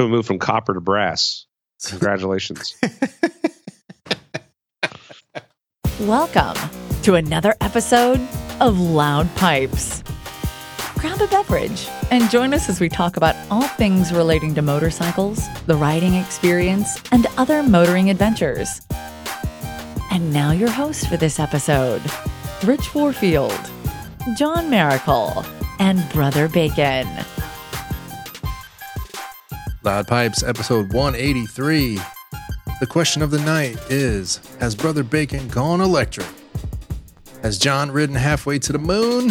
So we moved from copper to brass. Congratulations. Welcome to another episode of Loud Pipes. Grab a beverage and join us as we talk about all things relating to motorcycles, the riding experience, and other motoring adventures. And now, your host for this episode Rich Warfield, John Miracle, and Brother Bacon. Loud Pipes, episode 183. The question of the night is Has Brother Bacon gone electric? Has John ridden halfway to the moon?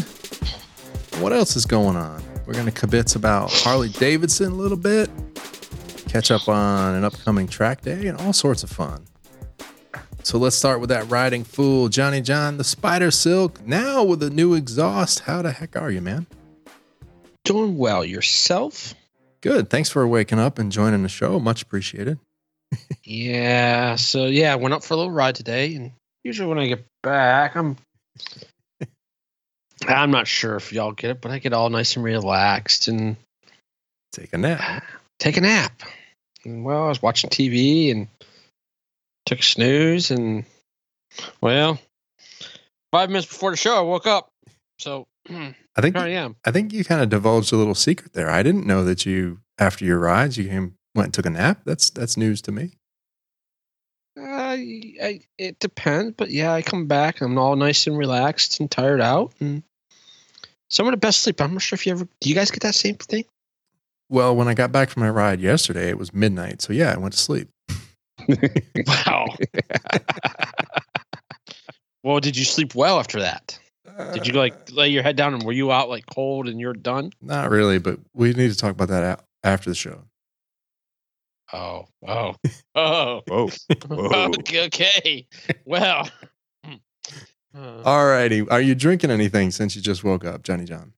What else is going on? We're going to kibitz about Harley Davidson a little bit, catch up on an upcoming track day, and all sorts of fun. So let's start with that riding fool, Johnny John, the Spider Silk, now with a new exhaust. How the heck are you, man? Doing well yourself? Good. Thanks for waking up and joining the show. Much appreciated. yeah. So yeah, I went up for a little ride today, and usually when I get back, I'm I'm not sure if y'all get it, but I get all nice and relaxed and take a nap. Take a nap. And, well, I was watching TV and took a snooze, and well, five minutes before the show, I woke up. So I think I am. I think you kind of divulged a little secret there. I didn't know that you, after your rides, you came, went and took a nap. That's that's news to me. Uh, I, it depends, but yeah, I come back. I'm all nice and relaxed and tired out, and some of the best sleep. I'm not sure if you ever. Do you guys get that same thing? Well, when I got back from my ride yesterday, it was midnight. So yeah, I went to sleep. wow. well, did you sleep well after that? Did you like lay your head down and were you out like cold and you're done? Not really, but we need to talk about that after the show. Oh, oh, oh, Whoa. Whoa. okay, okay. Well, uh, all righty. Are you drinking anything since you just woke up, Johnny John?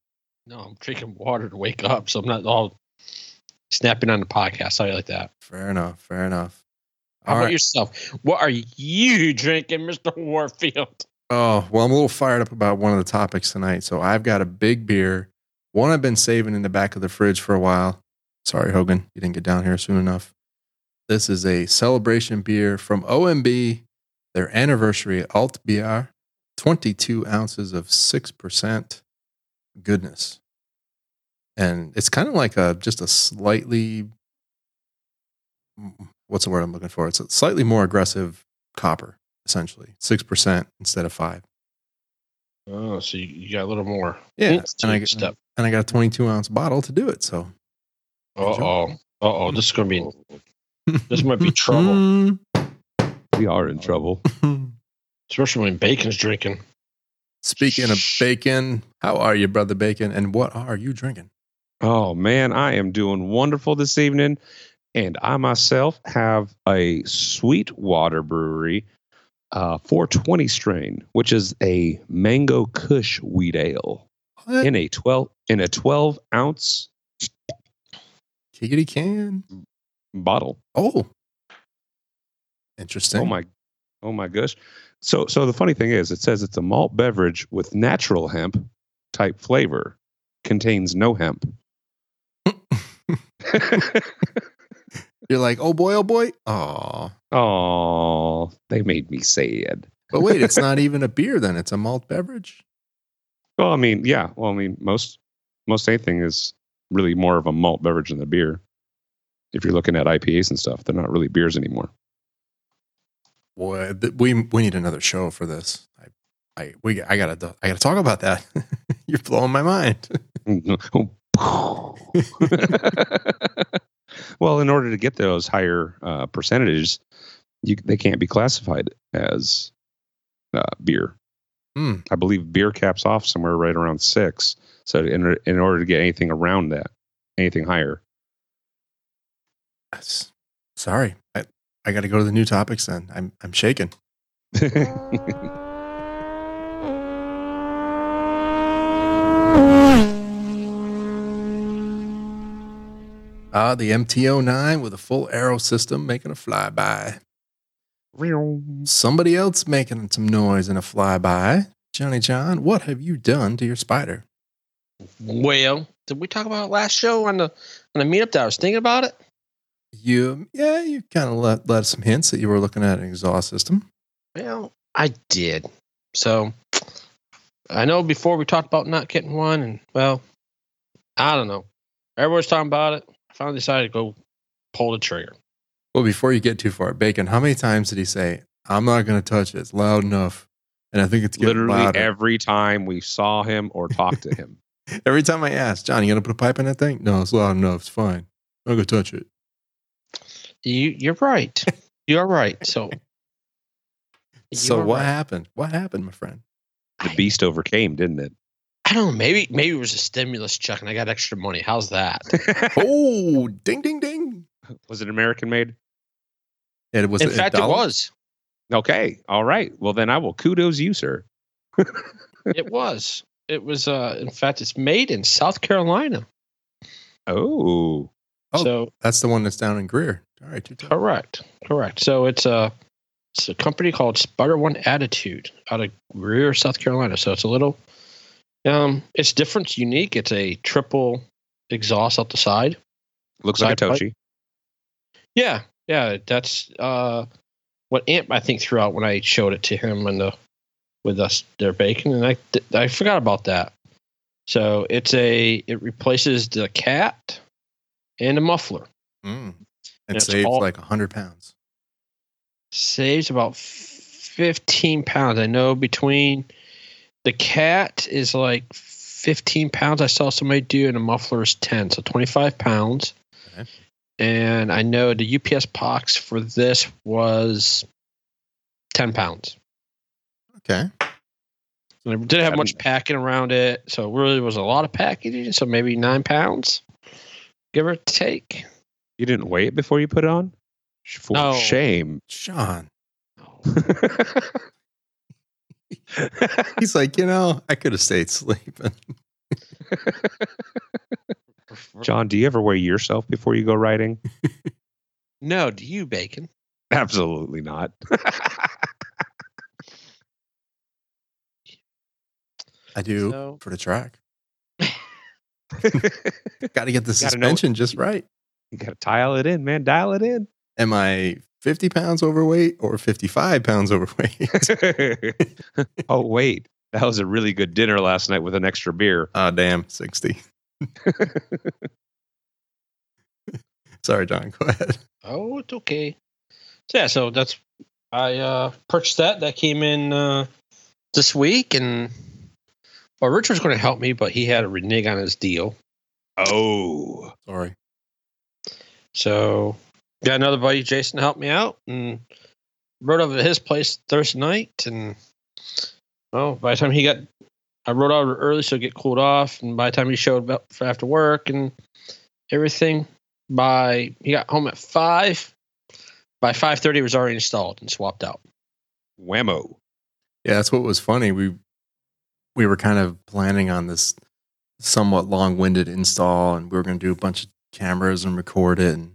No, I'm drinking water to wake up, so I'm not all snapping on the podcast. How you like that? Fair enough. Fair enough. How about right. yourself? What are you drinking, Mister Warfield? Oh, well, I'm a little fired up about one of the topics tonight. So I've got a big beer, one I've been saving in the back of the fridge for a while. Sorry, Hogan, you didn't get down here soon enough. This is a celebration beer from OMB, their anniversary Altbier, 22 ounces of 6% goodness. And it's kind of like a just a slightly, mm, what's the word I'm looking for? It's a slightly more aggressive copper essentially six percent instead of five. Oh, so you, you got a little more. Yeah, and I, step. and I got a 22 ounce bottle to do it. So, uh oh, uh oh, this is gonna be, this might be trouble. we are in trouble, especially when bacon's drinking. Speaking of bacon, how are you, brother Bacon? And what are you drinking? Oh man, I am doing wonderful this evening, and I myself have a Sweetwater Brewery uh, 420 strain, which is a mango Kush wheat ale what? in a 12 in a 12 ounce kiggity can bottle. Oh, interesting. Oh my, oh my gosh. So so the funny thing is, it says it's a malt beverage with natural hemp type flavor, contains no hemp. You're like, oh boy, oh boy. Oh. Oh, they made me sad. But wait, it's not even a beer then. It's a malt beverage. Well, I mean, yeah. Well, I mean, most most anything is really more of a malt beverage than a beer. If you're looking at IPAs and stuff, they're not really beers anymore. Boy, we we need another show for this. I I we I gotta I gotta talk about that. you're blowing my mind. well, in order to get those higher uh, percentages, you, they can't be classified as uh, beer. Mm. I believe beer caps off somewhere right around six. So in in order to get anything around that, anything higher. That's, Sorry, I I got to go to the new topics. Then I'm I'm shaking. Ah, the MT09 with a full aero system making a flyby. Somebody else making some noise in a flyby. Johnny John, what have you done to your spider? Well, did we talk about last show on the on the meetup that I was thinking about it? You, yeah, you kind of let, let some hints that you were looking at an exhaust system. Well, I did. So I know before we talked about not getting one, and well, I don't know. Everyone's talking about it. I finally decided to go pull the trigger. Well, before you get too far, Bacon, how many times did he say, I'm not going to touch it? It's loud enough. And I think it's getting Literally louder. every time we saw him or talked to him. Every time I asked, John, you going to put a pipe in that thing? No, it's loud enough. It's fine. I'm going to touch it. You, you're right. You're right. So, So what right. happened? What happened, my friend? The beast overcame, didn't it? I don't know. Maybe maybe it was a stimulus check, and I got extra money. How's that? oh, ding, ding, ding. was it American made? It was In a fact, it was. Okay. All right. Well, then I will kudos you, sir. It was. It was. Uh, in fact, it's made in South Carolina. Oh. Oh. So That's the one that's down in Greer. All right. correct, correct. So it's a it's a company called Sputter One Attitude out of Greer, South Carolina. So it's a little. Um, it's different, it's unique. It's a triple exhaust out the side. Looks like a Side pipe? Tochi. Yeah, yeah, that's uh, what Amp I think threw out when I showed it to him and the with us their bacon, and I I forgot about that. So it's a it replaces the cat and the muffler. Mm. And It saves all- like 100 pounds. Saves about fifteen pounds. I know between the cat is like fifteen pounds. I saw somebody do, and a muffler is ten, so twenty five pounds. Okay. And I know the UPS box for this was ten pounds. Okay. And it didn't have much packing around it, so it really was a lot of packaging. So maybe nine pounds, give or take. You didn't weigh it before you put it on? For No. shame. Sean. He's like, you know, I could have stayed sleeping. John, do you ever weigh yourself before you go riding? No, do you bacon? Absolutely not. I do So- for the track. Got to get the Gotta know- suspension just right. you got to dial it in, man. Dial it in. Am I 50 pounds overweight or 55 pounds overweight? oh, wait. That was a really good dinner last night with an extra beer. oh, damn, 60. Sorry, John. Go ahead. Oh, it's okay. So yeah, so that's I uh purchased that. That came in uh this week and well Richard's gonna help me, but he had a renege on his deal. Oh. Sorry. So got another buddy, Jason, to help me out and rode over to his place Thursday night and well, by the time he got I rode out early so it get cooled off and by the time he showed up for after work and everything by he got home at five. By five thirty it was already installed and swapped out. Whammo. Yeah, that's what was funny. We we were kind of planning on this somewhat long-winded install, and we were going to do a bunch of cameras and record it. And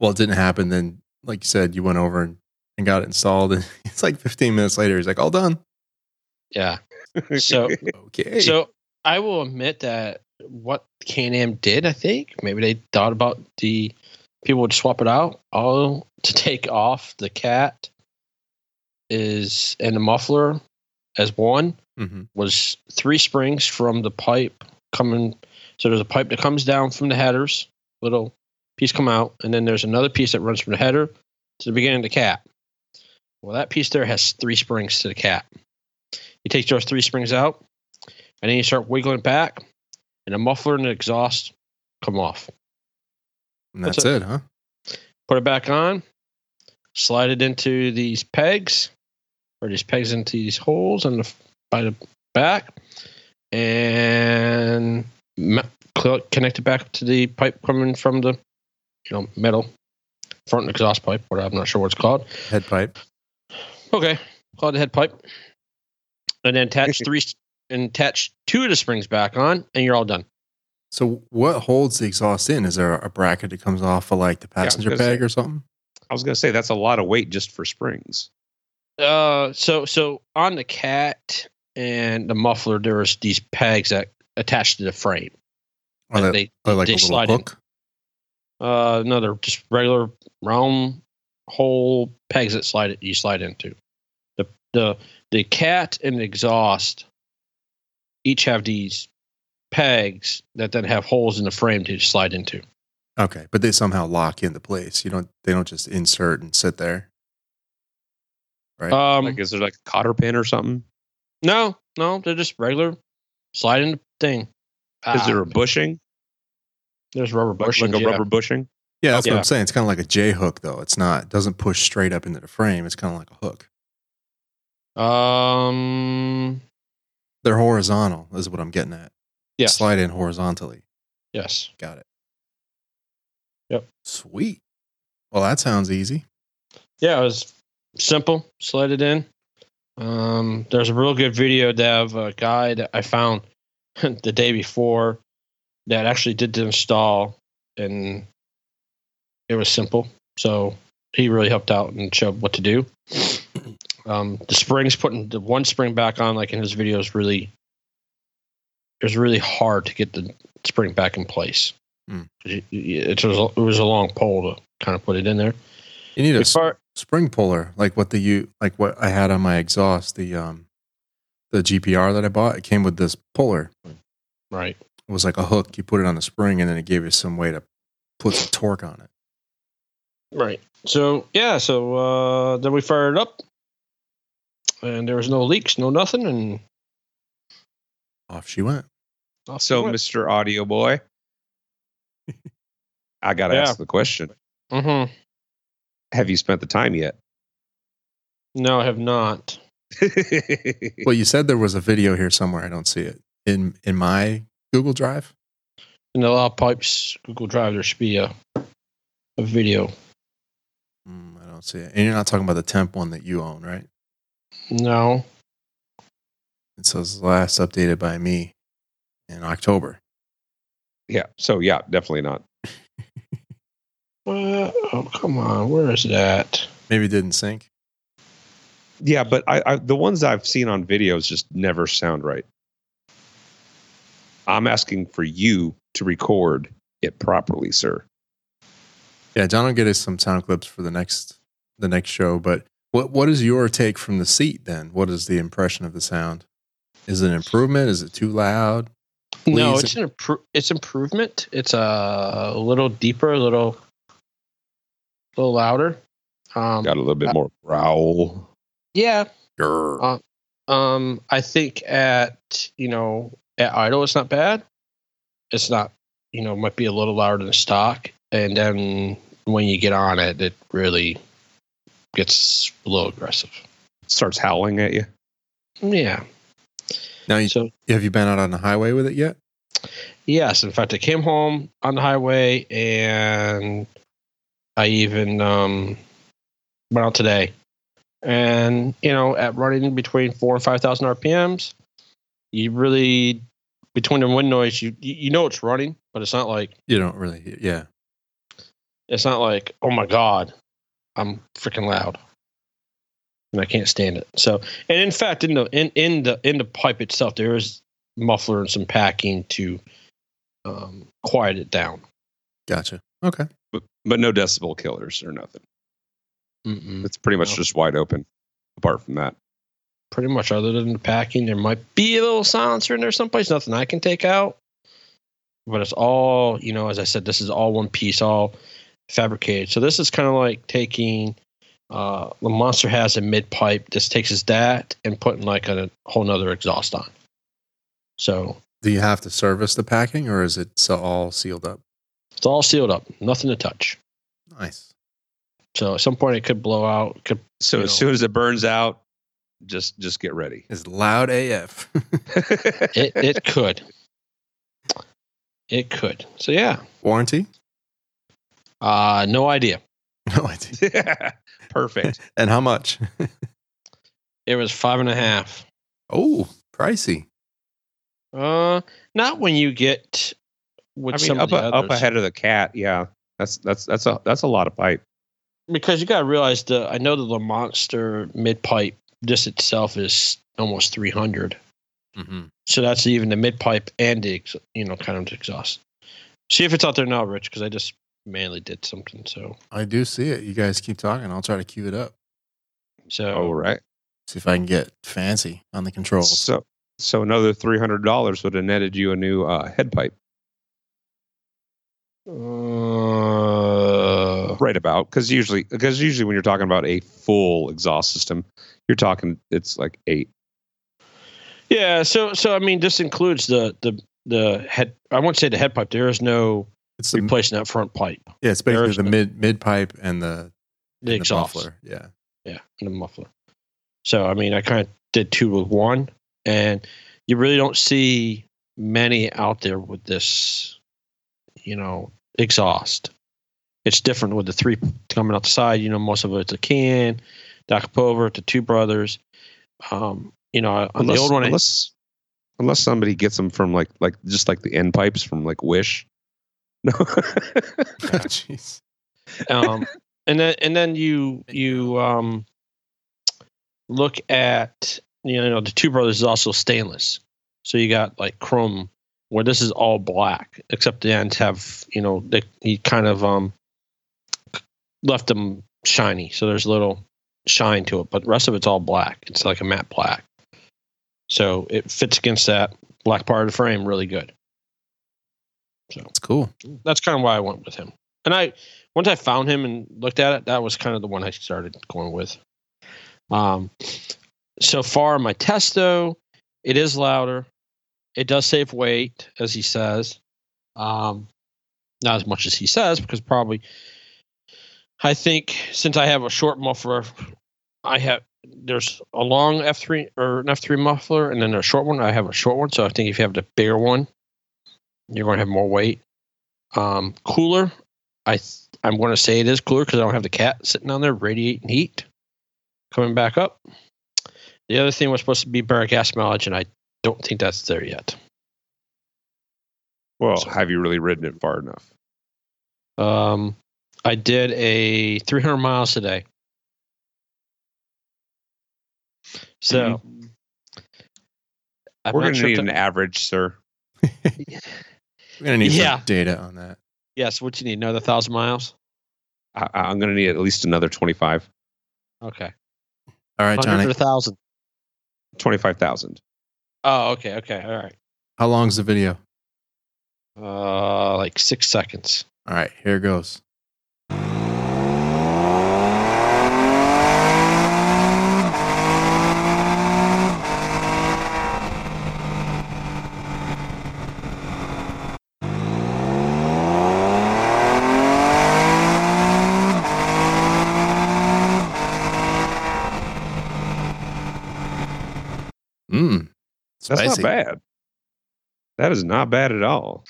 well, it didn't happen. Then, like you said, you went over and, and got it installed, and it's like 15 minutes later. He's like, "All done." Yeah. So Okay. So I will admit that what Can-Am did, I think maybe they thought about the people would swap it out. All to take off the cat is and the muffler as one Mhm. was three springs from the pipe coming. So there's a pipe that comes down from the headers, little piece come out, and then there's another piece that runs from the header to the beginning of the cap. Well, that piece there has three springs to the cap. You take those three springs out, and then you start wiggling it back, and the muffler and the exhaust come off. And that's That's it, huh? Put it back on, slide it into these pegs, or these pegs into these holes on the by the back, and connect it back to the pipe coming from the, you know, metal front exhaust pipe. Whatever, I'm not sure what it's called. Head pipe. Okay, call it the head pipe, and then attach three and attach two of the springs back on, and you're all done. So, what holds the exhaust in? Is there a bracket that comes off of like the passenger gonna peg say. or something? I was going to say that's a lot of weight just for springs. Uh, so so on the cat and the muffler, there's these pegs that attach to the frame. Or And that- they or like they a little slide in. hook? Uh, no, they're just regular round hole pegs that slide it you slide into. The the the cat and the exhaust each have these pegs that then have holes in the frame to slide into. Okay, but they somehow lock into place. You don't. They don't just insert and sit there. Right. Um, like, is there like a cotter pin or something? no, no, they're just regular sliding thing. Is there Ah, a bushing? There's rubber Like, bushings. like a yeah. rubber bushing? yeah, that's what. I'm saying. It's kind of like a J hook, though. It's not. It doesn't push straight up into the frame. It's kind of like a hook. Um. They're horizontal. Is what I'm getting at. Yeah. Slide in horizontally. Yes. Got it. Yep. Sweet. Well, that sounds easy. Yeah, it was simple. Slid it in. Um, there's a real good video that of a guy that I found the day before that actually did the install, and it was simple. So he really helped out and showed what to do. Um, the springs putting the one spring back on, like in his videos, really it was really hard to get the spring back in place. Hmm. It, it was a, it was a long pole to kind of put it in there. You need a As far- spring puller, like what the you like what I had on my exhaust, the um the GPR that I bought. It came with this puller. right. It was like a hook. You put it on the spring, and then it gave you some way to put some torque on it. Right. So yeah, so uh, then we fired it up, and there was no leaks, no nothing, and Off she went. off So, went. Mr. Audio Boy, I got to Yeah. ask the question Mhm. Have you spent the time yet? No, I have not. Well, you said there was a video here somewhere. I don't see it in in my Google Drive. In the loud pipes Google Drive, there should be a a video. Mm, I don't see it. And you're not talking about the temp one that you own, right? No. It says last updated by me in October. yeah. So, yeah, definitely not. Uh, oh come on, where is that? Maybe it didn't sync. Yeah, but I, I the ones I've seen on videos just never sound right. I'm asking for you to record it properly, sir. Yeah, John will get us some sound clips for the next the next show. But what what is your take from the seat then? What is the impression of the sound? Is it an improvement? Is it too loud? No, it's an impro- it's improvement. It's a little deeper, a little, a little louder. Um, Got a little bit more growl. yeah, Grr. Uh, Um, I think at you know at idle it's not bad. It's not you know might be a little louder than stock, and then when you get on it, it really gets a little aggressive. Starts howling at you. Yeah. now, you, So have you been out on the highway with it yet? yes, in fact, I came home on the highway, and I even um, went out today, and you know at running between four and five thousand RPMs, you really between the wind noise, you you you know it's running, but it's not like You don't really. Yeah. it's not like oh my god, I'm freaking loud, and I can't stand it. So, and in fact, in the in in the in the pipe itself, there is muffler and some packing to um, quiet it down. Gotcha. Okay. But, but no decibel killers or nothing. Mm-mm. It's pretty much No. just wide open. Apart from that, Pretty much, other than the packing, there might be a little silencer in there someplace. Nothing I can take out, but it's all you know. As I said, this is all one piece, all fabricated. So this is kind of like taking uh, the monster has a mid pipe. This takes his that and putting like a whole nother exhaust on. So Do you have to service the packing, or is it so- all sealed up? it's all sealed up, nothing to touch. Nice. So at some point it could blow out. Could so as know. soon as it burns out, just just get ready. It's loud AF. it, it could. It could. So yeah. Warranty? Uh no idea. No idea. yeah. Perfect. And how much? It was five and a half. oh, pricey. Uh, not when you get with I mean, some up, of the up ahead of the cat. Yeah, that's that's that's a that's a lot of pipe. because you got to realize the I know that the monster mid pipe this itself is almost three hundred. Mm-hmm. So that's even the mid pipe and the you know kind of the exhaust. See if it's out there now, Rich, because I just Manley did something. So I do see it. You guys keep talking. I'll try to cue it up. so All right. See if I can get fancy on the controls. So so another three hundred dollars would have netted you a new uh, head pipe. uh, Uh-huh. Right about because usually because usually when you're talking about a full exhaust system, you're talking it's like eight. yeah. So so I mean, this includes the the the head. I won't say the head pipe. There is no It's the, replacing that front pipe. yeah, it's basically the no- mid mid pipe and the, The and the exhaust. muffler. Yeah. Yeah, and the muffler. So I mean, I kind of did two with one, and you really don't see many out there with this, you know, exhaust. It's different with the three coming out the side. You know, most of it's a can, Doc Pover, the two brothers. Um, you know, on Unless, the old one, unless unless somebody gets them from like like just like the end pipes from like Wish. No. Jeez. um, and then and then you you um, look at you know the two brothers is also stainless, so you got like chrome where this is all black except the ends have you know they, he kind of um left them shiny, so there's a little shine to it, but the rest of it's all black. It's like a matte black, so it fits against that black part of the frame really good. So it's cool. That's kind of why I went with him. And I once I found him and looked at it, that was kind of the one I started going with. Um, so far my test though, it is louder. It does save weight, as he says. Um, not as much as he says, because probably I think since I have a short muffler, I have there's a long F three or an F three muffler, and then a short one. I have a short one, so I think if you have the bigger one, you're going to have more weight. Um, cooler, I th- I'm going to say it is cooler because I don't have the cat sitting on there radiating heat coming back up. The other thing was supposed to be better gas mileage, and I don't think that's there yet. well, So- have you really ridden it far enough? Um, I did a 300 miles today. So I'm We're gonna sure if need an average, sir. We're gonna need Yeah. some data on that. yes. What you need? Another thousand miles? I, I'm gonna need at least another 25. Okay. All right, Hundred or Johnny. a thousand? 25,000. Oh, okay. Okay. All right. How long's the video? Uh, like six seconds. All right, here it goes. That's Spicy. not bad. That is not bad at all.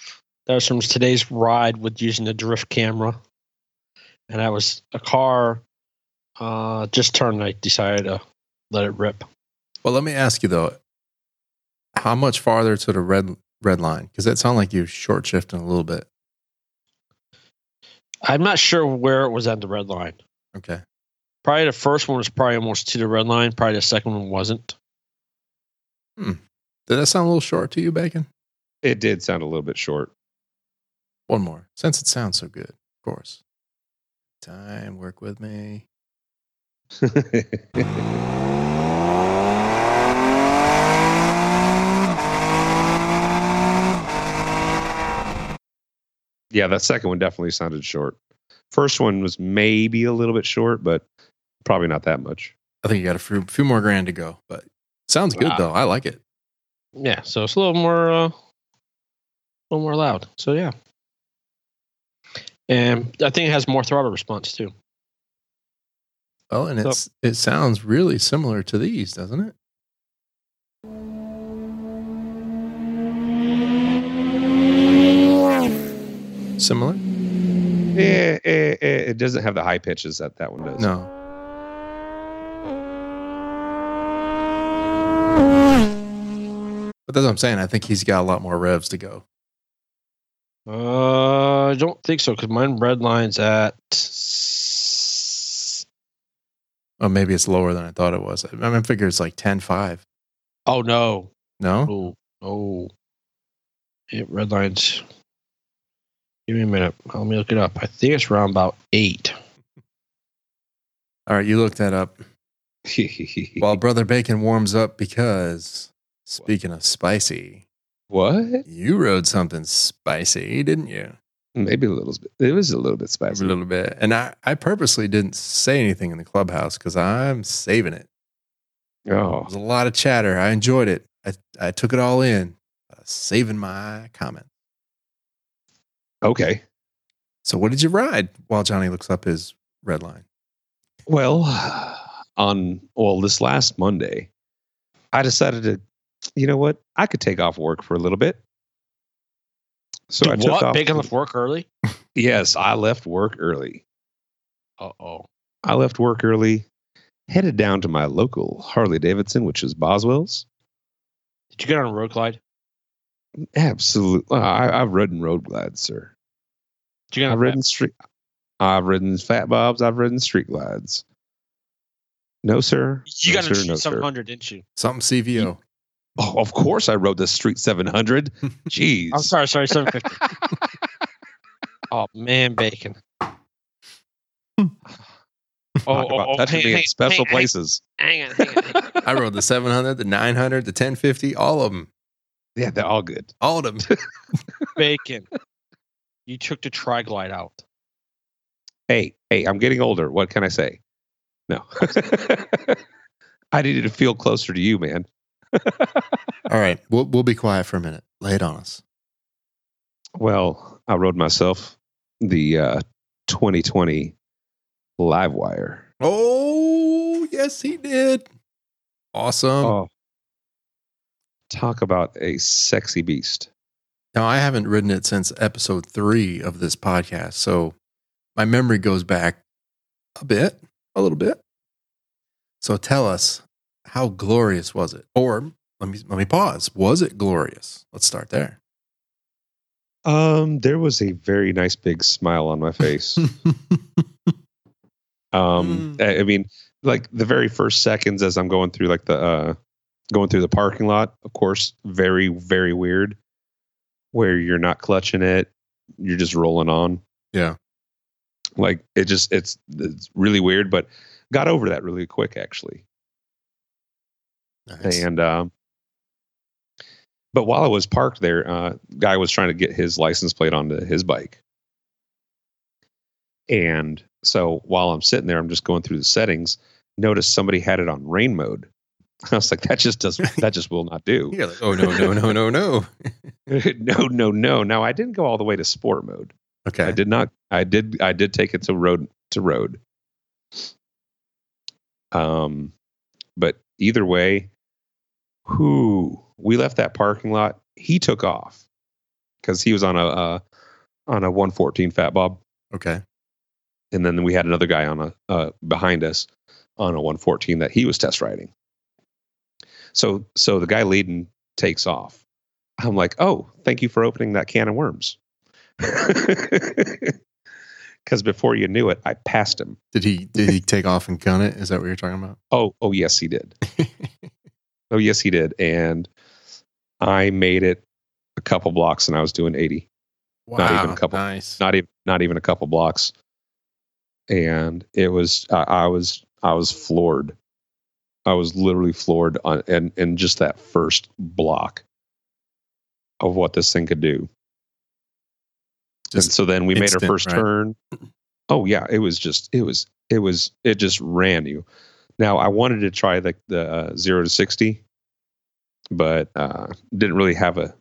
That was from today's ride with using the drift camera, and I was a car. Uh, just turned. I decided to let it rip. Well, let me ask you though, how much farther to the red red line? Because that sounded like you short shifting a little bit. I'm not sure where it was at the red line. Okay. Probably the first one was probably almost to the red line. Probably the second one wasn't. Did that sound a little short to you, Bacon? It did sound a little bit short. One more, since it sounds so good, of course. Time, work with me. yeah, that second one definitely sounded short. First one was maybe a little bit short, but probably not that much. I think you got a few, few more grand to go, but sounds good Wow. though. I like it. Yeah, so it's a little more, uh, a little more loud. So yeah, and I think it has more throttle response too. Oh, and So- it's it sounds really similar to these, doesn't it? Similar? Yeah, eh, eh, it doesn't have the high pitches that that one does. No. But that's what I'm saying. I think he's got a lot more revs to go. Uh, I don't think so because mine red lines at. Oh, maybe it's lower than I thought it was. I mean, I figure it's like 10 5. Oh no! No? Oh oh, it red lines. Give me a minute. Let me look it up. I think it's around about eight. All right, you look that up while Brother Bacon warms up because speaking of spicy, what? you rode something spicy, didn't you? Maybe a little bit. It was a little bit spicy, A little bit. And I, I purposely didn't say anything in the clubhouse because I'm saving it. Oh, was a lot of chatter. I enjoyed it. I, I took it all in, uh, saving my comment. okay. So, what did you ride while Johnny looks up his red line? Well, on well, this last Monday, I decided to, you know what? I could take off work for a little bit. So I Dude, took what? off. Bacon left work early? Yes, I left work early. Uh oh. I left work early, headed down to my local Harley Davidson, which is Boswell's. Did you get on a road glide? Absolutely, I, I've ridden road glides, sir. Did you get on I've ridden street. I've ridden fat bobs. I've ridden street glides. No, sir. You no, got sir, a no, sir. 700, didn't you? Something CVO. Oh, of course, I rode the Street 700. Jeez. I'm sorry, sorry, 750. oh man, bacon. oh, Talk about oh, oh, touching hang- me in special hang- places. Hang on, hang on. hang on. I rode the 700, the 900, the 1050, all of them. Yeah, they're all good. All of them. Bacon. You took the triglide out. Hey, hey, I'm getting older. What can I say? No. I needed to feel closer to you, man. All right. We'll, we'll be quiet for a minute. Lay it on us. Well, I rode myself the uh, 2020 LiveWire. Oh, yes, he did. Awesome. Oh, talk about a sexy beast. Now, I haven't ridden it since episode three of this podcast. So my memory goes back a bit, a little bit. So tell us, how glorious was it? Or let me let me pause. Was it glorious? Let's start there. Um, there was a very nice big smile on my face. Um, Mm. I, I mean, like the very first seconds as I'm going through like the uh going through the parking lot, of course, very, very weird. Where you're not clutching it, you're just rolling on. Yeah. Like it just it's it's really weird, but got over that really quick actually. Nice. And um but while I was parked there, uh guy was trying to get his license plate onto his bike. And so while I'm sitting there, I'm just going through the settings, notice somebody had it on rain mode. I was like, that just doesn't that just will not do. You're like, oh no, no, no, no, no. no, no, no. Now I didn't go all the way to sport mode. Okay. I did not. I did. I did take it to road to road. Um, but either way, who we left that parking lot. He took off because he was on a uh, on a 114 Fat Bob, Okay. and then we had another guy on a uh, behind us on a 114 that he was test riding. So so the guy leading takes off. I'm like, oh, thank you for opening that can of worms. Because before you knew it, I passed him. Did he did he take off and gun it? Is that what you're talking about? Oh, oh yes, he did. oh yes, he did. And I made it a couple blocks, and I was doing 80. Wow, Not even a couple. Nice. Not even not even a couple blocks. And it was I I was I was floored. I was literally floored on and in just that first block of what this thing could do. and so then we made our first right? turn. Oh yeah, it was just it was it was it just ran you. Now I wanted to try the the uh, zero to sixty, but uh, didn't really have a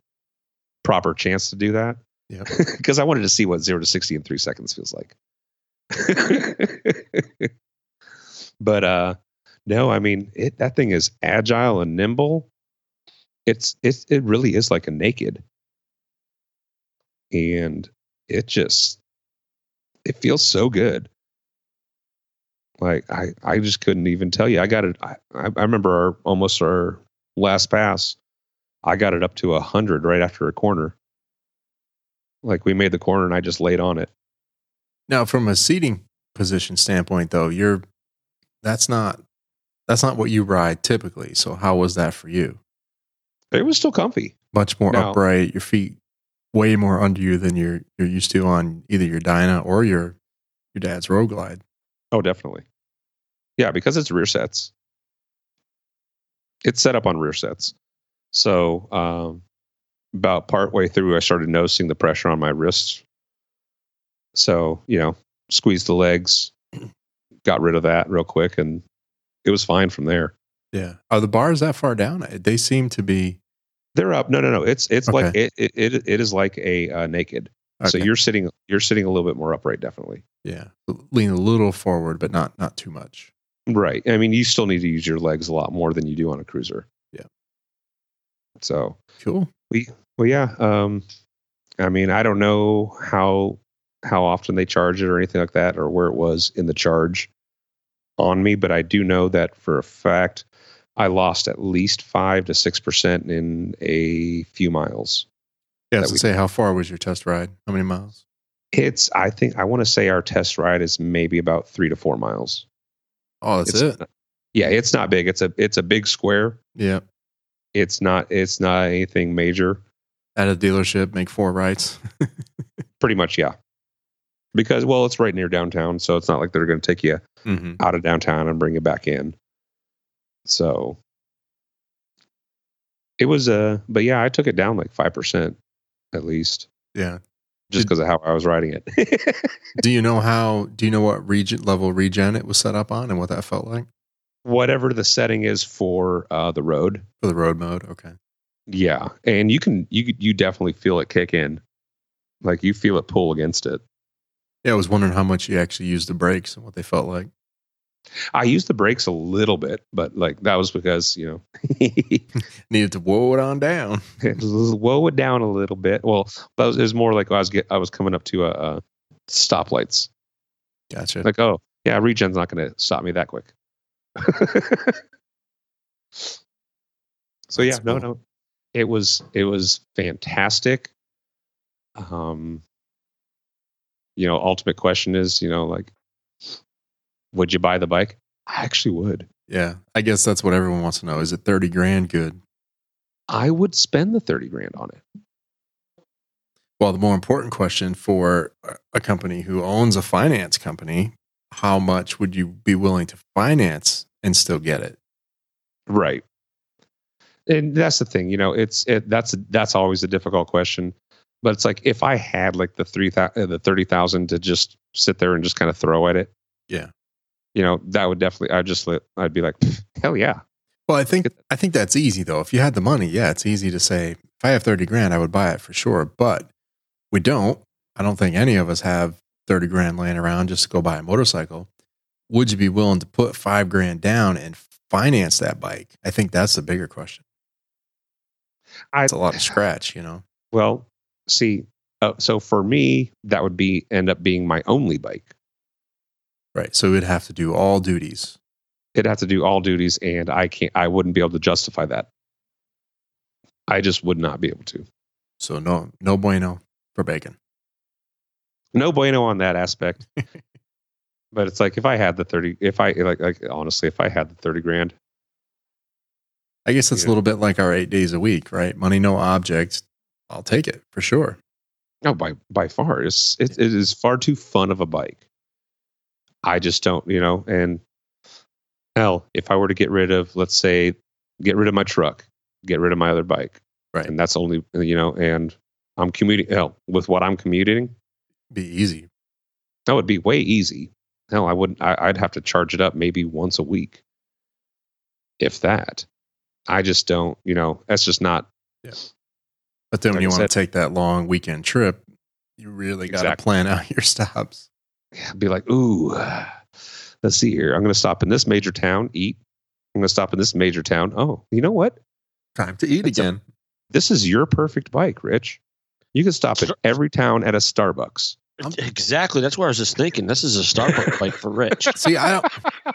proper chance to do that. Yep. because I wanted to see what zero to sixty in three seconds feels like. but uh, no, I mean it. That thing is agile and nimble. It's it's it really is like a naked, and it just it feels so good. Like I I just couldn't even tell you. I got it. I I remember our almost our last pass. I got it up to a hundred right after a corner. Like we made the corner and I just laid on it. Now, from a seating position standpoint, though, you're that's not that's not what you ride typically. So, how was that for you? It was still comfy. Much more No. upright, your feet way more under you than you're you're used to on either your Dyna or your your dad's Road Glide. Oh, definitely. Yeah, because it's rear sets. It's set up on rear sets. So um, about partway through, I started noticing the pressure on my wrists. So you know, squeezed the legs, got rid of that real quick, and it was fine from there. Yeah. Are the bars that far down? They seem to be. They're up. No, no, no. It's it's like it, it it it is like a uh, naked. So you're sitting you're sitting a little bit more upright, definitely. yeah lean a little forward, but not not too much. Right. I mean, you still need to use your legs a lot more than you do on a cruiser. Yeah. So Cool. We Well, yeah. Um, I mean, I don't know how how often they charge it or anything like that, or where it was in the charge on me, but I do know that for a fact, I lost at least five to six percent in a few miles. Yeah. So say how far was your test ride? How many miles? It's, I think, I want to say our test ride is maybe about three to four miles. Oh, that's It's- it. Yeah, it's not big. It's a it's a big square. Yeah. It's not it's not anything major. At a dealership, make four rights. Pretty much, yeah. Because well, it's right near downtown, so it's not like they're going to take you mm-hmm. out of downtown and bring you back in. So it was uh but yeah, I took it down like 5% at least Yeah. Just because of how I was riding it. Do you know how? Do you know what region level regen it was set up on and what that felt like Whatever the setting is for uh the road. for the road mode? Okay. Yeah. And you can you you definitely feel it kick in. Like you feel it pull against it. Yeah, I was wondering how much you actually used the brakes and what they felt like. I used the brakes a little bit, but like that was because, you know, Needed to woe it on down. woe it down a little bit. Well, that was, it was more like I was get, I was coming up to a, a stoplights. Gotcha. Like, oh yeah, regen's not going to stop me that quick. so yeah, That's no, no, it was it was fantastic. Um, you know, ultimate question is, you know, like, would you buy the bike? I actually would. yeah, I guess that's what everyone wants to know. Is it thirty grand good? I would spend the thirty grand on it. Well, the more important question for a- a company who owns a finance company, how much would you be willing to finance and still get it? Right. And that's the thing, you know, it's it, that's that's always a difficult question. But it's like if I had like the three uh, the thirty thousand to just sit there and just kind of throw at it, Yeah. You know, that would definitely. I'd just I'd be like, hell yeah, Well, I think I think that's easy though. If you had the money, yeah, it's easy to say if I have thirty grand, I would buy it for sure. But we don't. I don't think any of us have thirty grand laying around just to go buy a motorcycle. Would you be willing to put five grand down and finance that bike? I think that's the bigger question. I, It's a lot of scratch, you know. Well, see, uh, so for me, that would be end up being my only bike. Right. So it'd have to do all duties. It'd have to do all duties, and I can't. I wouldn't be able to justify that. I just would not be able to. So no no bueno for bacon. no bueno on that aspect. but it's like if I had the thirty, if I like, like honestly, if I had the thirty grand, I guess it's a little bit like our eight days a week, right? Money, no object. I'll take it for sure. no, by by far, it's it, it is far too fun of a bike. I just don't, you know, and hell, if I were to get rid of, let's say, get rid of my truck, get rid of my other bike, Right. and that's only, you know, and I'm commuting. Hell, with what I'm commuting, Be easy. that would be way easy. Hell, I wouldn't. I, I'd have to charge it up maybe once a week, if that. I just don't. You know, that's just not. Yeah. But then Like when you want to take that long weekend trip, you really got to Exactly. plan out your stops. Be like, ooh, let's see here. I'm going to stop in this major town, eat. I'm going to stop in this major town. Oh, you know what? Time to eat That's a- again. This is your perfect bike, Rich. You can stop at every town at a Starbucks. Exactly. That's what I was just thinking. This is a Starbucks bike for Rich. See, I don't.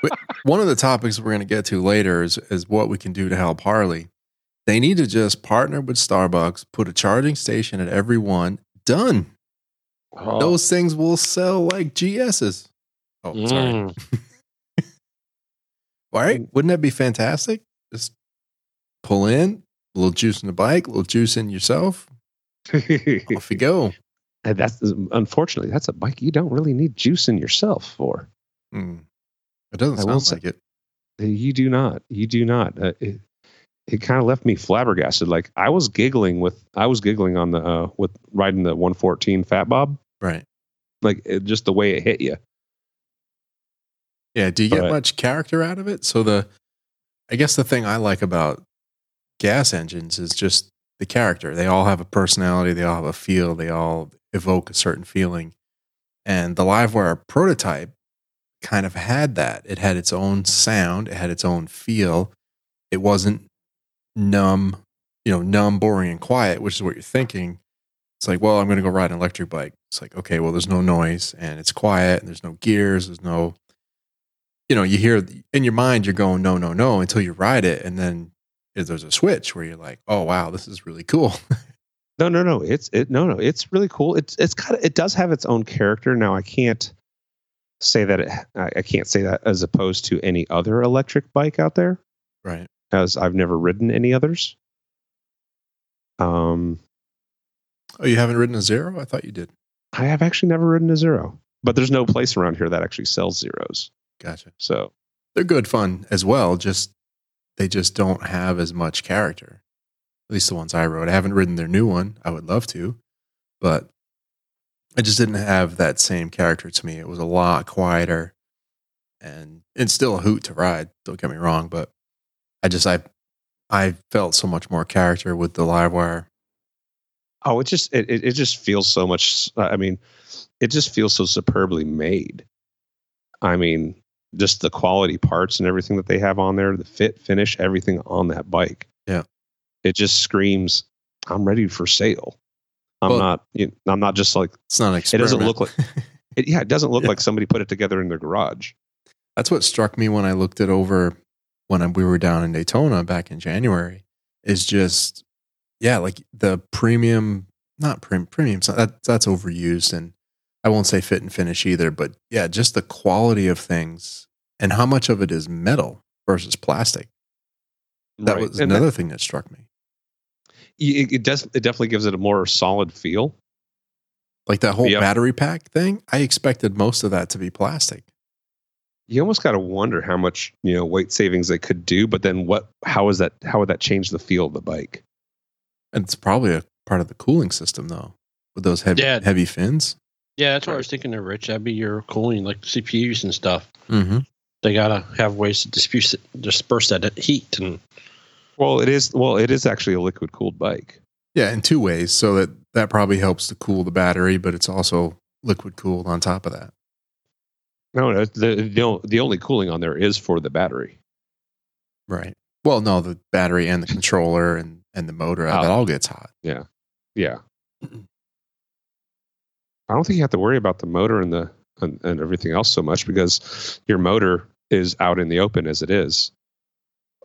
but one of the topics we're going to get to later is is what we can do to help Harley. They need to just partner with Starbucks, put a charging station at every one. Done. Oh, Those things will sell like GSs. Oh, sorry. mm. All right. Wouldn't that be fantastic? Just pull in, a little juice in the bike, a little juice in yourself. Off you go. And that's unfortunately that's a bike you don't really need juice in yourself for. Mm. It doesn't I will sound say- like it. You do not. You do not. Uh, it it kind of left me flabbergasted. Like I was giggling with I was giggling on the uh, with riding the 114 Fat Bob. Right. Like it, just the way it hit you. Yeah. Do you get But- much character out of it? So the, I guess the thing I like about gas engines is just the character. They all have a personality. They all have a feel. They all evoke a certain feeling. And the LiveWire prototype kind of had that. It had its own sound. It had its own feel. It wasn't numb, you know, numb, boring, and quiet, which is what you're thinking. It's like, well, I'm going to go ride an electric bike. It's like, okay, well, there's no noise and it's quiet and there's no gears. There's no, you know, you hear in your mind, you're going, no, no, no, until you ride it. And then there's a switch where you're like, oh, wow, this is really cool. No, no, no. It's it. No, no. It's really cool. It's it's kind of it does have its own character. Now I can't say that it. I, I can't say that as opposed to any other electric bike out there, right. as I've never ridden any others. Um, Oh, you haven't ridden a zero? I thought you did. I have actually never ridden a zero, but there's no place around here that actually sells zeros. Gotcha. So They're good fun as well. Just, they just don't have as much character. At least the ones I rode. I haven't ridden their new one. I would love to, but it just didn't have that same character to me. It was a lot quieter and it's still a hoot to ride. Don't get me wrong, but I just, I, I felt so much more character with the LiveWire. Oh, it just it it, just feels so much. I mean, it just feels so superbly made. I mean, just the quality parts and everything that they have on there, the fit, finish, everything on that bike. Yeah. it just screams, "I'm ready for sale." I'm Well- not. You know, I'm not just like It's not It doesn't look like- it. Yeah, it doesn't look Yeah. like somebody put it together in their garage. That's what struck me when I looked it over when we were down in Daytona back in January. Is just yeah, like the premium, not prim, premium. so That that's overused, and I won't say fit and finish either. But yeah, just the quality of things and how much of it is metal versus plastic. That Right. was And that- another thing that struck me. it, it does. It definitely gives it a more solid feel. Like that whole Yep. battery pack thing. I expected most of that to be plastic. you almost got to wonder how much you know weight savings they could do but then what how is that how would that change the feel of the bike it's probably a part of the cooling system though, with those heavy Yeah. heavy fins. Yeah, that's what I was thinking there, Rich. That'd be your cooling, like CPUs and stuff. Mm-hmm. They gotta have ways to disperse disperse that heat, and well it is well it is actually a liquid cooled bike Yeah, in two ways. So that that probably helps to cool the battery, but it's also liquid cooled on top of that. no no the, the the only cooling on there is for the battery Right. Well, no, the battery and the controller and and the motor Oh. Ah. that all gets hot. yeah Yeah. i don't think you have to worry about the motor and the and, and everything else so much because your motor is out in the open as it is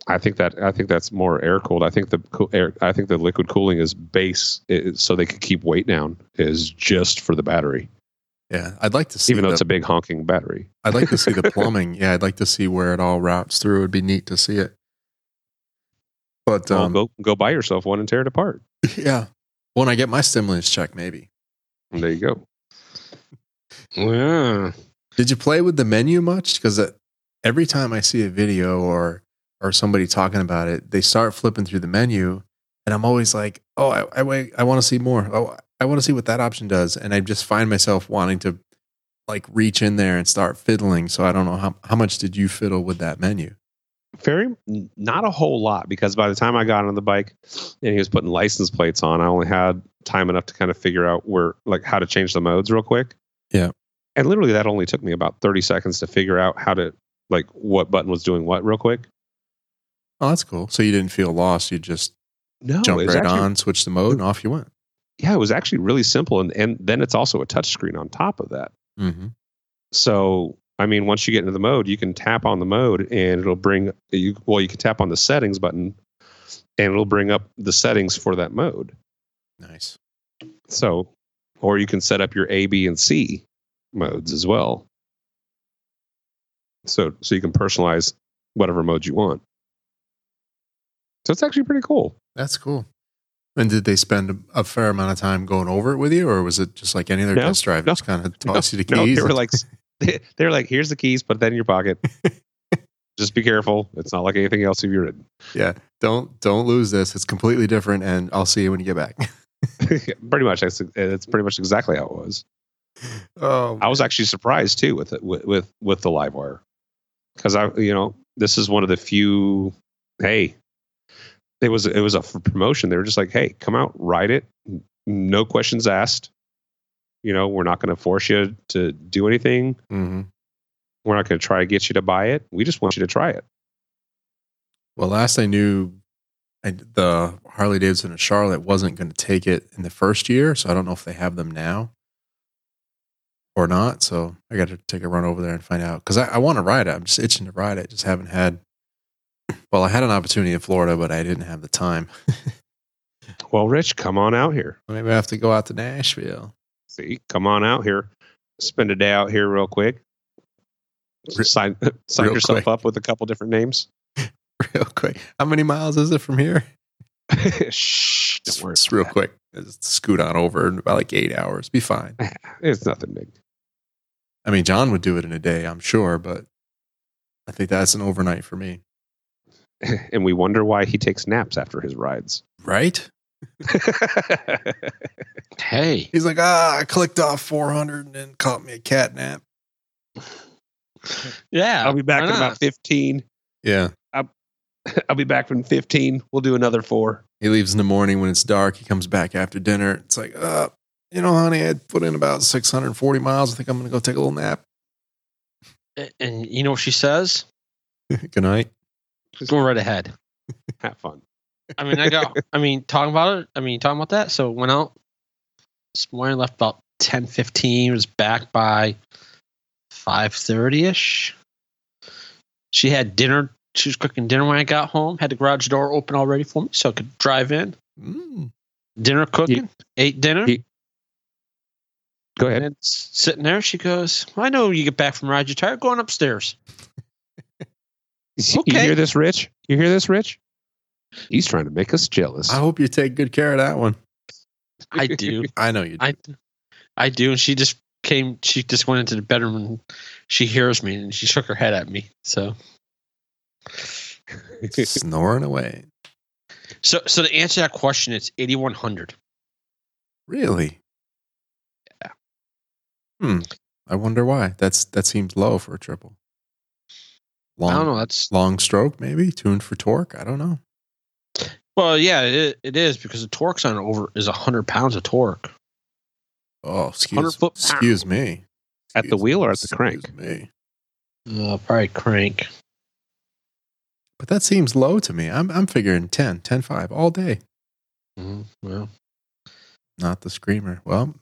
i think that i think that's more air cooled i think the coo- air i think the liquid cooling is base i- so they could keep weight down is just for the battery Yeah, I'd like to see. even though the, it's a big honking battery I'd like to see the plumbing. Yeah, I'd like to see where it all routes through. It'd be neat to see it. But Well, um, go go buy yourself one and tear it apart. yeah, when I get my stimulus check, maybe. There you go. yeah, Did you play with the menu much? Because every time I see a video or or somebody talking about it, they start flipping through the menu, and I'm always like, "Oh, I I, wait, I want to see more. Oh, I want to see what that option does." And I just find myself wanting to like reach in there and start fiddling. So I don't know how how much did you fiddle with that menu? Very not a whole lot because by the time I got on the bike and he was putting license plates on, I only had time enough to kind of figure out where like how to change the modes real quick. Yeah. And literally that only took me about 30 seconds to figure out how to like what button was doing what real quick. Oh, that's cool. So you didn't feel lost. You just No, jumped right actually, on, switched the mode, and off you went. Yeah, it was actually really simple and and then it's also a touch screen on top of that. Mm-hmm. So, I mean, once you get into the mode, you can tap on the mode and it'll bring you. Well, you can tap on the settings button, and it'll bring up the settings for that mode. Nice. So, or you can set up your A, B, and C modes as well. So, so you can personalize whatever mode you want. So it's actually pretty cool. That's cool. And did they spend a, fair amount of time going over it with you, or was it just like any other No, test drive? no, just kind of No, toss you the no, keys. they were like, they, they like, here's the keys, put that in your pocket. Just be careful. It's not like anything else you've ridden. yeah, don't don't lose this. It's completely different, and I'll see you when you get back. pretty much, that's, it's pretty much exactly how it was. oh, I was actually surprised too with it, with with, with the LiveWire because I you know this is one of the few. Hey, it was it was a promotion. They were just like, hey, come out, ride it, no questions asked. You know, we're not going to force you to do anything. Mhm. We're not going to try to get you to buy it. We just want you to try it. Well, last I knew, I, the Harley Davidson in Charlotte wasn't going to take it in the first year, so I don't know if they have them now or not. So I got to take a run over there and find out because I, I want to ride it. I'm just itching to ride it. Just haven't had. Well, I had an opportunity in Florida, but I didn't have the time. Well, Rich, come on out here. Maybe I have to go out to Nashville. See, come on out here. Spend a day out here real quick. Sign sign real yourself quick. up with a couple different names. Real quick. How many miles is it from here? Shh, don't Just, worry just real that. quick. Just scoot on over in about like eight hours. Be fine. It's nothing big. I mean, John would do it in a day, I'm sure, but I think that's an overnight for me. and we wonder why he takes naps after his rides. Right? Hey, He's like, ah, I clicked off 400 and then caught me a cat nap. yeah, I'll be back in about 15. Yeah. I'll be back in 15. We'll do another four. He leaves in the morning when it's dark. He comes back after dinner. It's like, uh, you know, honey, I put in about 640 miles. I think I'm going to go take a little nap. And you know what she says? Good night. Go right ahead. Have fun. I mean, I got. I mean, talking about it. I mean, talking about that. So went out this morning, left about ten fifteen. Was back by five thirty ish. She had dinner. She was cooking dinner when I got home. Had the garage door open already for me, so I could drive in. Mm. Dinner cooking. Ate dinner. He- Go ahead. then s- sitting there, she goes, "I know you get back from ride. You're tired. Going upstairs." You hear this, Rich? You hear this, Rich? He's trying to make us jealous. I hope you take good care of that one. I do. I know you do. I, I do. And she just came. She just went into the bedroom and she hears me and she shook her head at me. So, Snoring away. so, so to answer that question, it's eighty one hundred. Really? Yeah. Hmm. I wonder why. That's that seems low for a triple. Long, I don't know. That's long stroke, maybe tuned for torque. I don't know. Well, yeah, it, it is because the torque's on over is hundred pounds of torque. Oh, 100 excuse, foot excuse me. At the Excuse- wheel or at the excuse crank? Me. Uh, probably crank. But that seems low to me. I'm I'm figuring 10, 10 5 all day. Mhm, Well, Not the screamer. Well,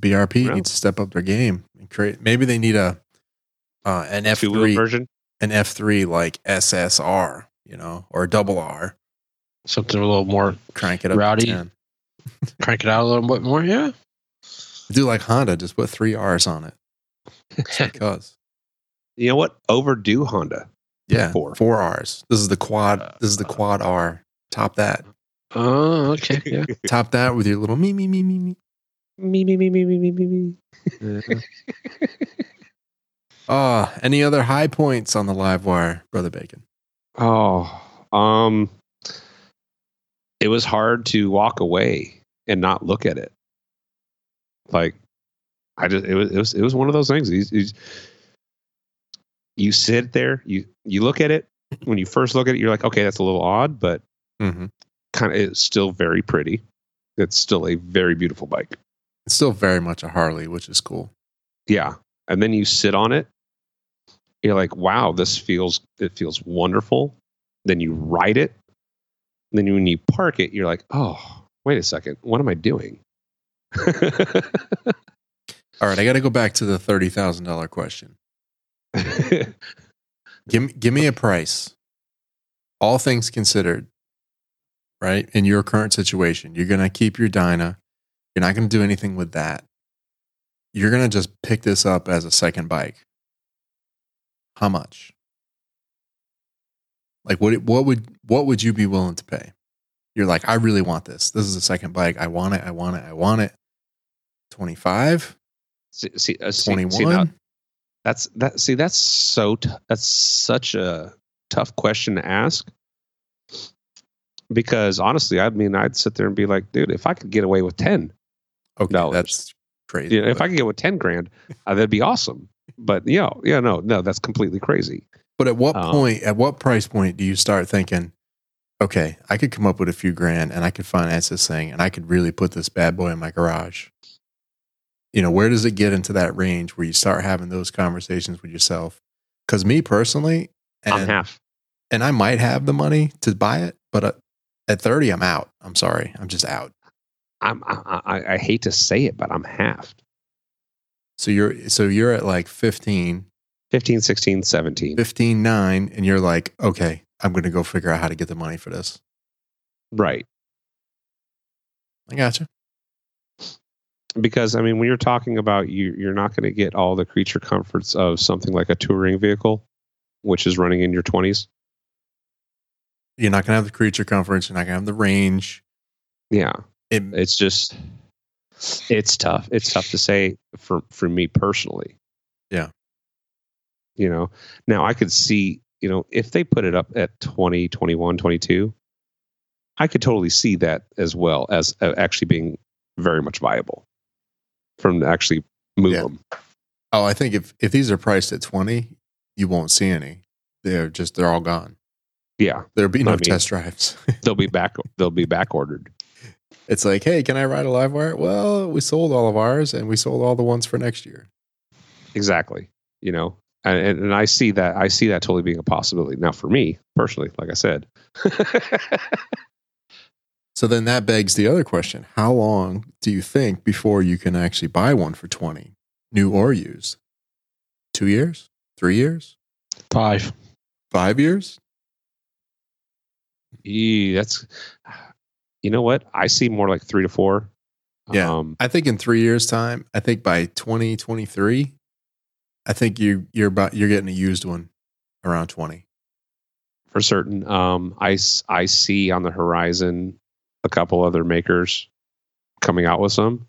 BRP Well. needs to step up their game and create. Maybe they need a uh, an F three version. an F three like SSR, you know, or a double R. something a little more Crank it up Rowdy. to ten. crank it out a little bit more. Yeah. Do like Honda, just put three R's on it. Just because. You know what? Overdue Honda. Yeah, Four. four R's. This is the quad. This is the quad R. Top that. Oh, okay. Yeah. Top that with your little me me me me me. Me, me, me, me, me, me, me, me. Yeah. Ah, any other high points on the LiveWire, brother Bacon? Oh, um, it was hard to walk away and not look at it. Like, I just it was it was it was one of those things. You, you, you sit there, you you look at it. When you first look at it, you're like, okay, that's a little odd, but Mm-hmm. kind of it's still very pretty. It's still a very beautiful bike. It's still very much a Harley, which is cool. Yeah. And then you sit on it. You're like, wow, this feels it feels wonderful. Then you ride it. Then when you park it, you're like, oh, wait a second, what am I doing? All right, I got to go back to the thirty thousand dollar question. Give me, give me a price. All things considered, right? In your current situation, you're gonna keep your Dyna. You're not gonna do anything with that. You're gonna just pick this up as a second bike. How much? Like what? What would what would you be willing to pay? You're like, I really want this. This is the second bike. I want it. I want it. I want it. 25, See, see, uh, see, 21. now, that's that. See, that's so. T- that's such a tough question to ask. Because honestly, I mean, I'd sit there and be like, dude, if I could get away with ten, okay, dollars. that's crazy. you know, if I could get with ten grand, uh, that'd be awesome. But you know, yeah, no, no, that's completely crazy. But at what um, point, at what price point do you start thinking, okay, I could come up with a few grand and I could finance this thing and I could really put this bad boy in my garage? You know, where does it get into that range where you start having those conversations with yourself? Because me personally, I'm and, half. and I might have the money to buy it, but uh, at 30, I'm out. I'm sorry. I'm just out. I'm. I, I, I hate to say it, but I'm half. So you're, so you're at like 15, 15, 16, 17. 15, 9, and you're like, okay, I'm going to go figure out how to get the money for this. Right. I gotcha. because I mean, when you're talking about you, you're not going to get all the creature comforts of something like a touring vehicle, which is running in your 20s. You're not going to have the creature comforts. You're not going to have the range. Yeah, It, it's just, it's tough. It's tough to say for for me personally. Yeah. You know, now I could see, you know, if they put it up at 20, 21, 22, I could totally see that as well as uh, actually being very much viable from actually move Yeah. them. oh, I think if, if these are priced at 20, you won't see any. They're just, they're all gone. Yeah, There'll be I no mean- test drives. they'll be back. They'll be back ordered. it's like, hey, can I ride a LiveWire? Well, we sold all of ours and we sold all the ones for next year. Exactly. You know, and, and, and I see that. I see that totally being a possibility. Now, for me personally, like I said, So then that begs the other question How long do you think before you can actually buy one for 20, new or used? Two years? Three years? Five. Five years? Eee, that's, you know what? I see more like three to four. Yeah. Um, I think in three years' time, I think by 2023, I think you, you're, about, you're getting a used one around 20. for certain. Um, I I see on the horizon a couple other makers coming out with some.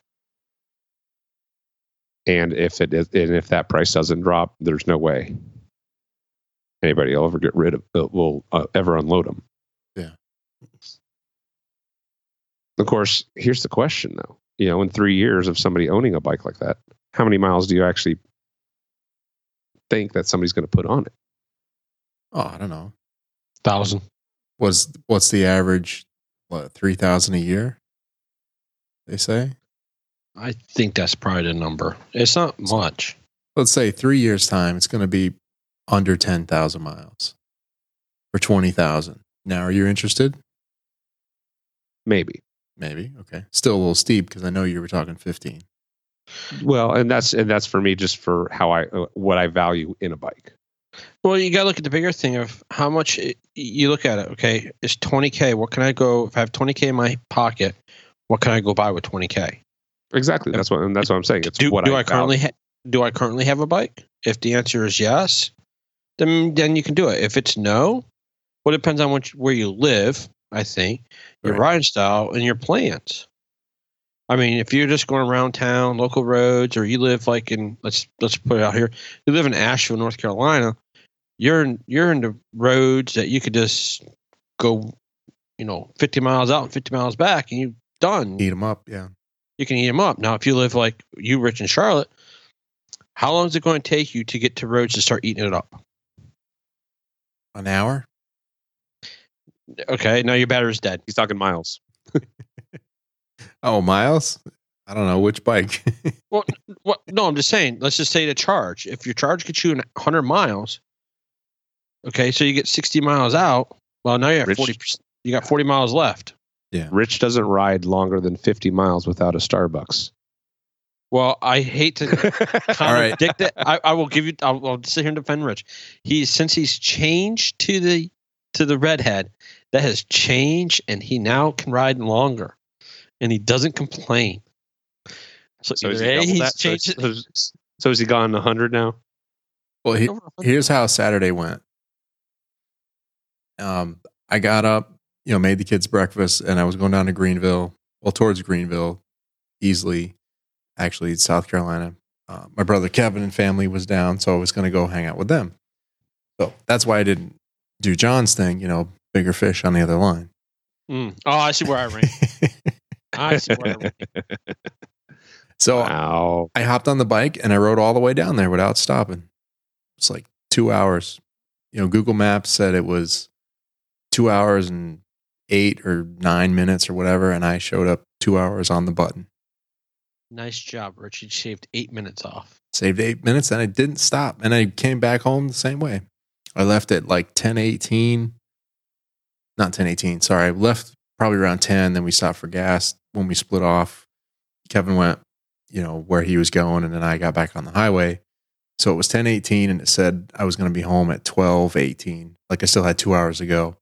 And if it is, and if that price doesn't drop, there's no way anybody will ever get rid of will uh, ever unload them. Yeah. Of course, here's the question though. You know, in three years of somebody owning a bike like that, how many miles do you actually think that somebody's going to put on it? Oh, I don't know. Thousand. Was what's the average? What three thousand a year? They say. I think that's probably the number. It's not much. Let's say three years time, it's going to be under ten thousand miles, or twenty thousand. Now, are you interested? Maybe. Maybe. Okay. Still a little steep because I know you were talking fifteen. Well, and that's and that's for me just for how I uh, what I value in a bike. Well, you got to look at the bigger thing of how much it, you look at it. Okay, it's 20k. What can I go if I have 20k in my pocket? What can I go buy with 20k? Exactly. That's what and that's what I'm saying. It's Do, what do I, I, currently ha- do I currently have a bike? If the answer is yes, then then you can do it. If it's no, well, it depends on which, where you live. I think your Right. riding style and your plans. I mean, if you're just going around town, local roads, or you live like in let's let's put it out here, you live in Asheville, North Carolina, you're in you're in the roads that you could just go, you know, 50 miles out and 50 miles back, and you're done Eat them up. Yeah. you can eat them up. Now, if you live like you, Rich, in Charlotte, how long is it going to take you to get to roads to start eating it up? An hour. Okay, now your battery's dead. He's talking miles. Oh, miles. I don't know which bike. What? No, I'm just saying. Let's just say the charge. If your charge gets you 100 miles, okay, so you get 60 miles out. Well, now you're at Rich- 40. You got 40 miles left. Yeah. Rich doesn't ride longer than 50 miles without a Starbucks. Well, I hate to All right. contradict it. I, I will give you. I'll, I'll sit here and defend Rich. He's since he's changed to the to the redhead, that has changed, and he now can ride longer, and he doesn't complain. So, So is either he A, double he's that? So, changed. it- so, so has he gone 100 now? well, he, over a hundred. here's how Saturday went. Um, I got up you know, made the kids breakfast, and I was going down to Greenville, well, towards Greenville, easily, actually, South Carolina. Uh, my brother Kevin and family was down, so I was going to go hang out with them. So that's why I didn't do John's thing, you know, bigger fish on the other line. Mm. Oh, I see where I rank. I I. So Wow. I hopped on the bike and I rode all the way down there without stopping. It's like two hours. You know, Google Maps said it was two hours and eight or nine minutes or whatever, and I showed up two hours on the button. Nice job, Rich. You shaved eight minutes off. Saved eight minutes and I didn't stop. And I came back home the same way. I left at like ten eighteen. Not ten eighteen, sorry. I left probably around ten, then we stopped for gas when we split off. Kevin went, you know, where he was going, and then I got back on the highway. So it was ten eighteen and it said I was gonna be home at twelve eighteen. Like I still had two hours to go.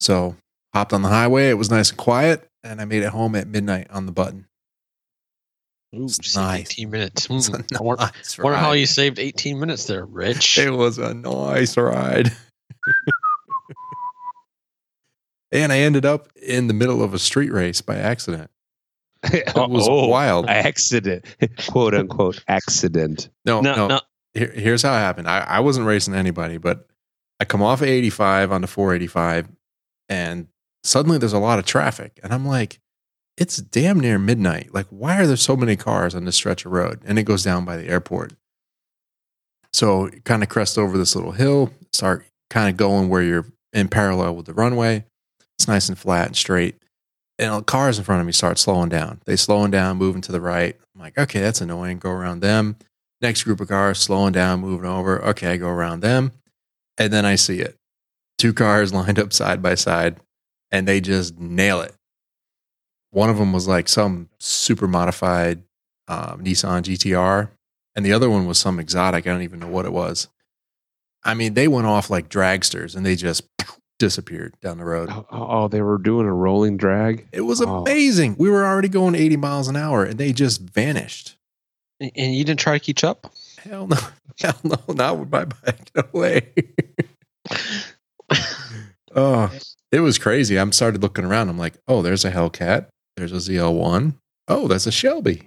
So hopped on the highway, it was nice and quiet, and I made it home at midnight on the button. Ooh, nice. 18 minutes. It's Hmm. I wonder, wonder how you saved 18 minutes there, Rich. It was a nice ride. and I ended up in the middle of a street race by accident. It was oh, wild. accident, quote unquote accident. No, no, no. no. Here, here's how it happened. I, I wasn't racing anybody, but I come off of 85 onto 485, and suddenly there's a lot of traffic. And I'm like, it's damn near midnight. Like, why are there so many cars on this stretch of road? And it goes down by the airport. So kind of crest over this little hill, start kind of going where you're in parallel with the runway. It's nice and flat and straight. And cars in front of me start slowing down. They slowing down, moving to the right. I'm like, okay, that's annoying. Go around them. Next group of cars slowing down, moving over. Okay, I go around them. And then I see it. Two cars lined up side by side, and they just nail it. One of them was like some super modified um, Nissan GTR, and the other one was some exotic. I don't even know what it was. I mean, they went off like dragsters and they just disappeared down the road. Oh, oh, they were doing a rolling drag. It was Oh. amazing. We were already going 80 miles an hour and they just vanished. And and you didn't try to catch up? Hell no. Hell no. Not with my bike. No way. oh, it was crazy. I'm started looking around. I'm like, oh, there's a Hellcat. There's a ZL1. Oh, that's a Shelby.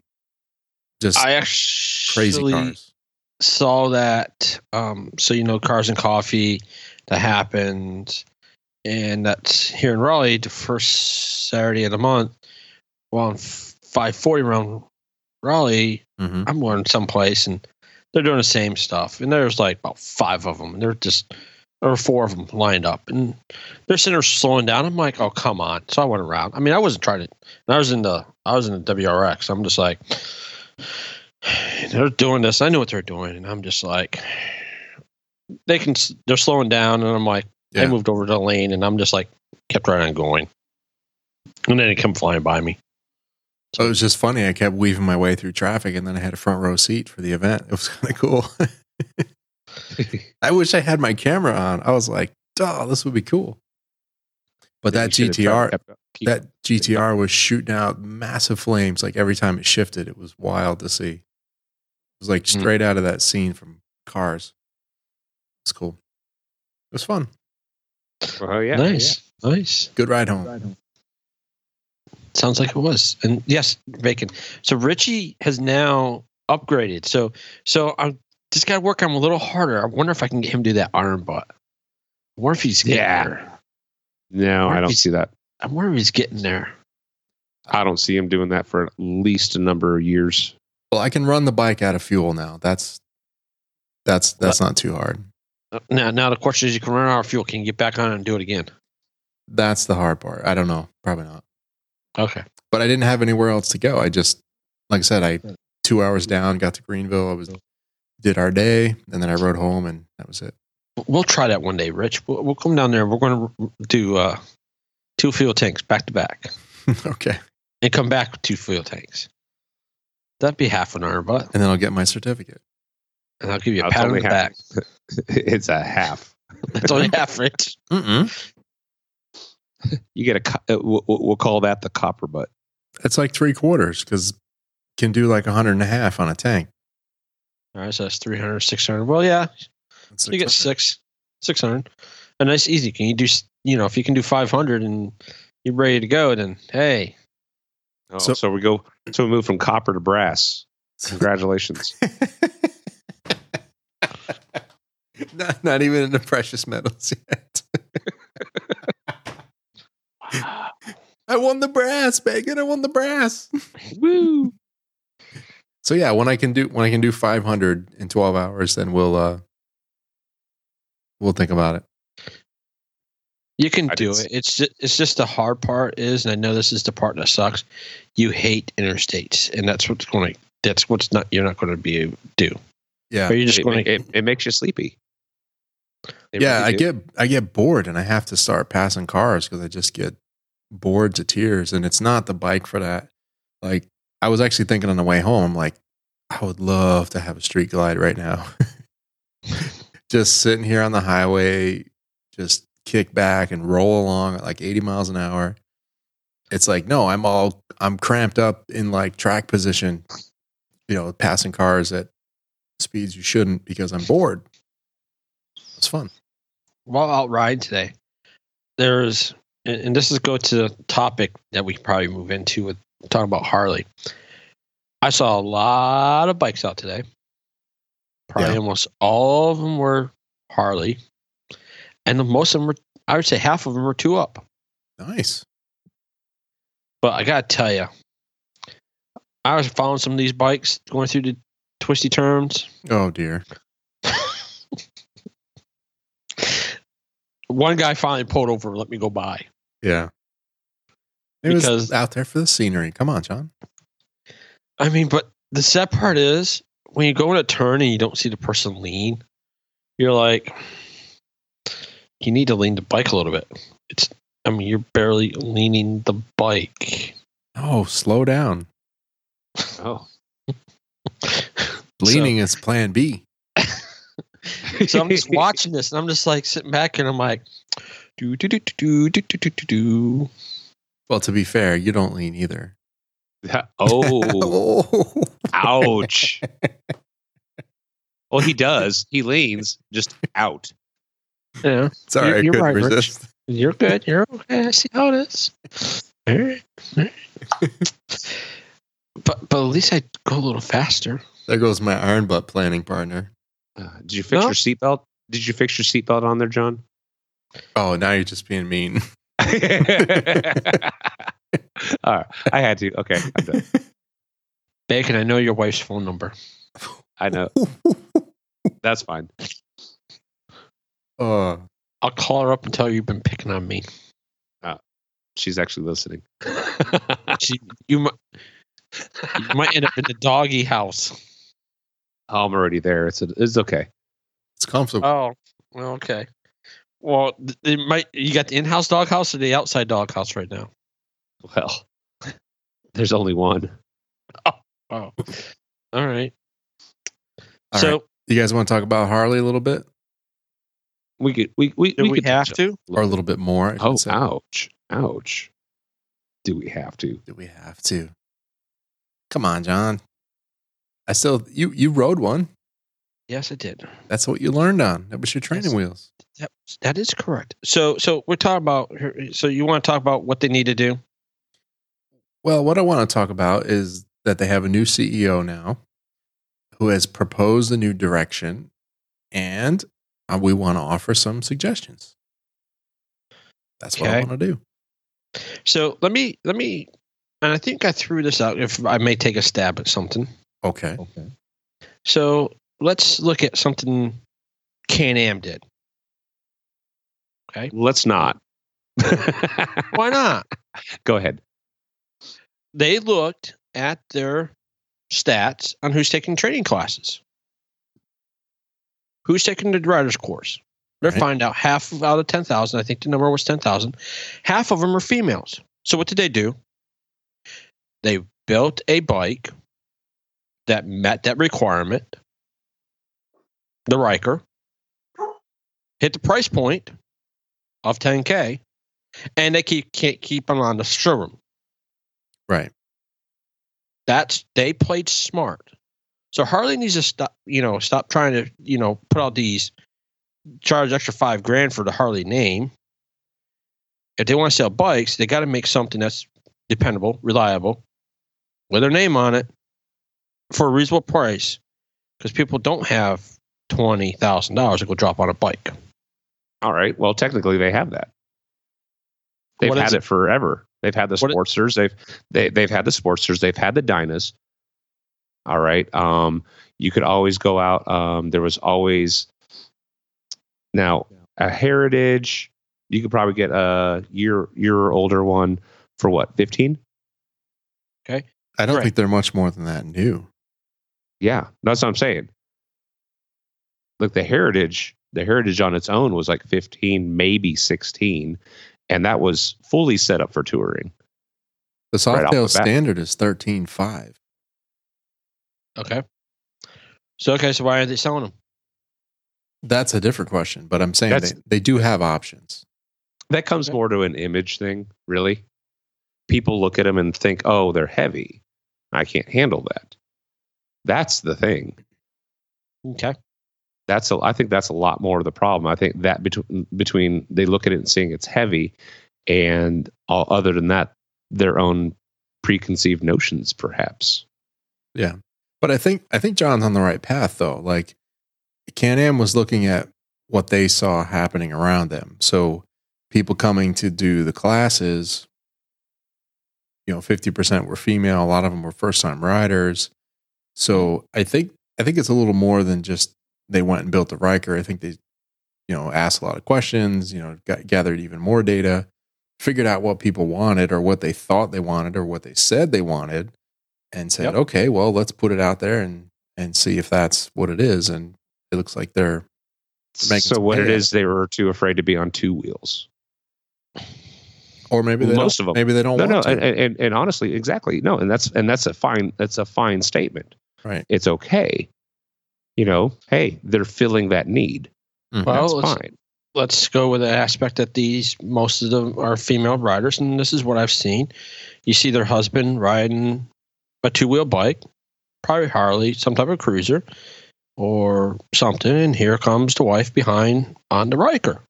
Just I actually crazy cars. saw that. Um, so you know, Cars and Coffee that happened, and that's here in Raleigh, the first Saturday of the month. Well, on five forty around Raleigh, hmm I'm going someplace, and they're doing the same stuff. And there's like about five of them, and they're just or four of them lined up, and they're sitting there slowing down. I'm like, oh come on! So I went around. I mean, I wasn't trying to. And I was in the I was in the WRX. I'm just like, they're doing this. I know what they're doing, and I'm just like, they can. They're slowing down, and I'm like, Yeah. I moved over to the lane, and I'm just like, kept right on going, and then they come flying by me. So it was just funny. I kept weaving my way through traffic and then I had a front row seat for the event. It was kind of cool. I wish I had my camera on. I was like, oh, this would be cool. But that should have GTR, kept- that GTR was shooting out massive flames. Like every time it shifted, it was wild to see. It was like Mm. straight out of that scene from Cars. It's cool. It was fun. Oh yeah, nice, nice. Good ride home. Sounds like it was. And yes, bacon. So Richie has now upgraded. So so I'm just got to work on him a little harder. I wonder if I can get him to do that iron butt. I wonder if he's getting Yeah. there. No, I don't see that. I wonder if he's getting there. I don't see him doing that for at least a number of years. Well, I can run the bike out of fuel now. That's that's that's not too hard. Now, now the question is, you can run out of fuel. Can you get back on and do it again? That's the hard part. I don't know. Probably not. Okay. But I didn't have anywhere else to go. I just, like I said, I two hours down, got to Greenville. I was did our day, and then I rode home, and that was it. We'll try that one day, Rich. We'll, we'll come down there. We're going to do uh, two fuel tanks back to back okay, and come back with two fuel tanks. That'd be half an hour, but. and then I'll get my certificate. And I'll give you a That's pat on the half. back. it's a half. That's only half, Rich. Mm-mm. You get a. co- uh, We'll, we'll call that the copper butt. It's like three quarters because can do like a hundred and a half on a tank. All right, so that's 300, 600. Well, yeah, That's you get 600. six, 600. a nice easy. Can you do s- you know if you can do 500 and you're ready to go, then hey, Oh, So- so, we go. So we move from copper to brass. Congratulations. not, not even in the precious metals yet. I won the brass, Bacon. I won the brass. Woo! So yeah, when I can do when I can do 500 in 12 hours, then we'll uh we'll think about it. you can I do did s- it. It's just, it's just the hard part is, and I know this is the part that sucks. You hate interstates, and that's what's going to that's what's not you're not going to be do. Yeah. Or you're just It, going to it, it makes you sleepy. It yeah, really I get I get bored and I have to start passing cars because I just get bored to tears. And it's not the bike for that. Like I was actually thinking on the way home, I'm like, I would love to have a street glide right now. just sitting here on the highway, just kick back and roll along at like 80 miles an hour. It's like, no, I'm all I'm cramped up in like track position, you know, passing cars at speeds you shouldn't because I'm bored. It's fun. while out riding today, there's and, this is go to the topic that we probably move into with talking about Harley. I saw a lot of bikes out today. Probably Yeah. almost all of them were Harley, and most of them were. I would say half of them were two up. Nice. But I gotta tell you, I was following some of these bikes going through the twisty turns. Oh dear. One guy finally pulled over let me go by. Yeah. It was out there for the scenery. Come on, John. I mean, but the sad part is when you go in a turn and you don't see the person lean, you're like, you need to lean the bike a little bit. It's, I mean, you're barely leaning the bike. Oh, slow down. Oh. Leaning is plan B. So I'm just watching this and I'm just like sitting back and I'm like, do do do do do do do do do. Well, to be fair, you don't lean either. oh, oh. ouch. Well, he does. He leans just out. Yeah, Sorry, I You're couldn't right, Rich. you're good. You're okay. I see how it is. All right. All right. but but at least I go a little faster. There goes my iron butt planning partner. Uh, did you fix No. your seatbelt? Did you fix your seatbelt on there, John? Oh, now you're just being mean. All right, I had to. Okay, I'm done. Bacon, I know your wife's phone number. I know that's fine. uh, I'll call her up and tell her you've been picking on me. She's actually listening. She, you, might, you might end up in the doggy house. I'm already there. It's it's okay. it's comfortable. Oh, well, okay. Well, th- they might. You got the in-house doghouse or the outside doghouse right now? Well, there's only one. Oh, all right. All so, right. You guys want to talk about Harley a little bit We could we we, do we, could have to? or a little bit more? I Oh, say. ouch, ouch. Do we have to? Do we have to? Come on, John. I still you you rode one. Yes, I did. That's what you learned on. That was your training wheels. That, that is correct. So, so we're talking about. So, you want to talk about what they need to do? Well, what I want to talk about is that they have a new CEO now who has proposed a new direction, and uh, we want to offer some suggestions. That's what I want to do. So let me let me, and I think I threw this out. If I may take a stab at something. Okay. Okay. So let's look at something Can Am did. Okay, Let's not. why not? Go ahead. They looked at their stats on who's taking training classes, who's taking the driver's course. They Right. find out half of- out of ten thousand. I think the number was ten thousand. Half of them are females. So what did they do? They built a bike that met that requirement. The Ryker hit the price point of 10k, and they keep can't keep them on the showroom. Right. That's they played smart. So Harley needs to stop, you know, stop trying to, you know, put out these charge extra five grand for the Harley name. If they want to sell bikes, they got to make something that's dependable, reliable, with their name on it for a reasonable price. Because people don't have twenty thousand dollars to go drop on a bike. All right. Well, technically, they have that. They've What had is it forever. They've had the What i- Sportsters. They've they, they've had the Sportsters. They've had the Dynas. All right. Um, you could always go out. Um, there was always now a Heritage. You could probably get a year year older one for what fifteen. Okay. I don't Right. think they're much more than that new. Yeah, that's what I'm saying. Look, the Heritage, the Heritage on its own was like 15, maybe 16, and that was fully set up for touring. The Right off Softail the bat. standard is thirteen five. Okay. So okay, so why are they selling them? That's a different question, but I'm saying they, they do have options. That comes Okay. more to an image thing, really. People look at them and think, "Oh, they're heavy. I can't handle that." That's the thing. Okay. That's a, I think that's a lot more of the problem. I think that between between they look at it and seeing it's heavy, and all other than that, their own preconceived notions, perhaps. Yeah. But I think I think John's on the right path though. Like Can Am was looking at what they saw happening around them. So people coming to do the classes, you know, 50% were female, a lot of them were first time riders. So I think I think it's a little more than just they went and built the Ryker. I think they, you know, asked a lot of questions, you know, got, gathered even more data, figured out what people wanted or what they thought they wanted or what they said they wanted and said, Yep. okay, well, let's put it out there and and see if that's what it is. And it looks like they're making So what it is, they were too afraid to be on two wheels. or maybe they Most of them. maybe they don't no, no, want and, and and honestly, exactly, no, and that's and that's a fine that's a fine statement. Right. It's okay. You know, hey, they're filling that need. Mhm. Well, That's let's- fine. let's go with the aspect that these most of them are female riders, and this is what I've seen. You see their husband riding a two wheel bike, probably Harley, some type of cruiser, or something, and here comes the wife behind on the Ryker.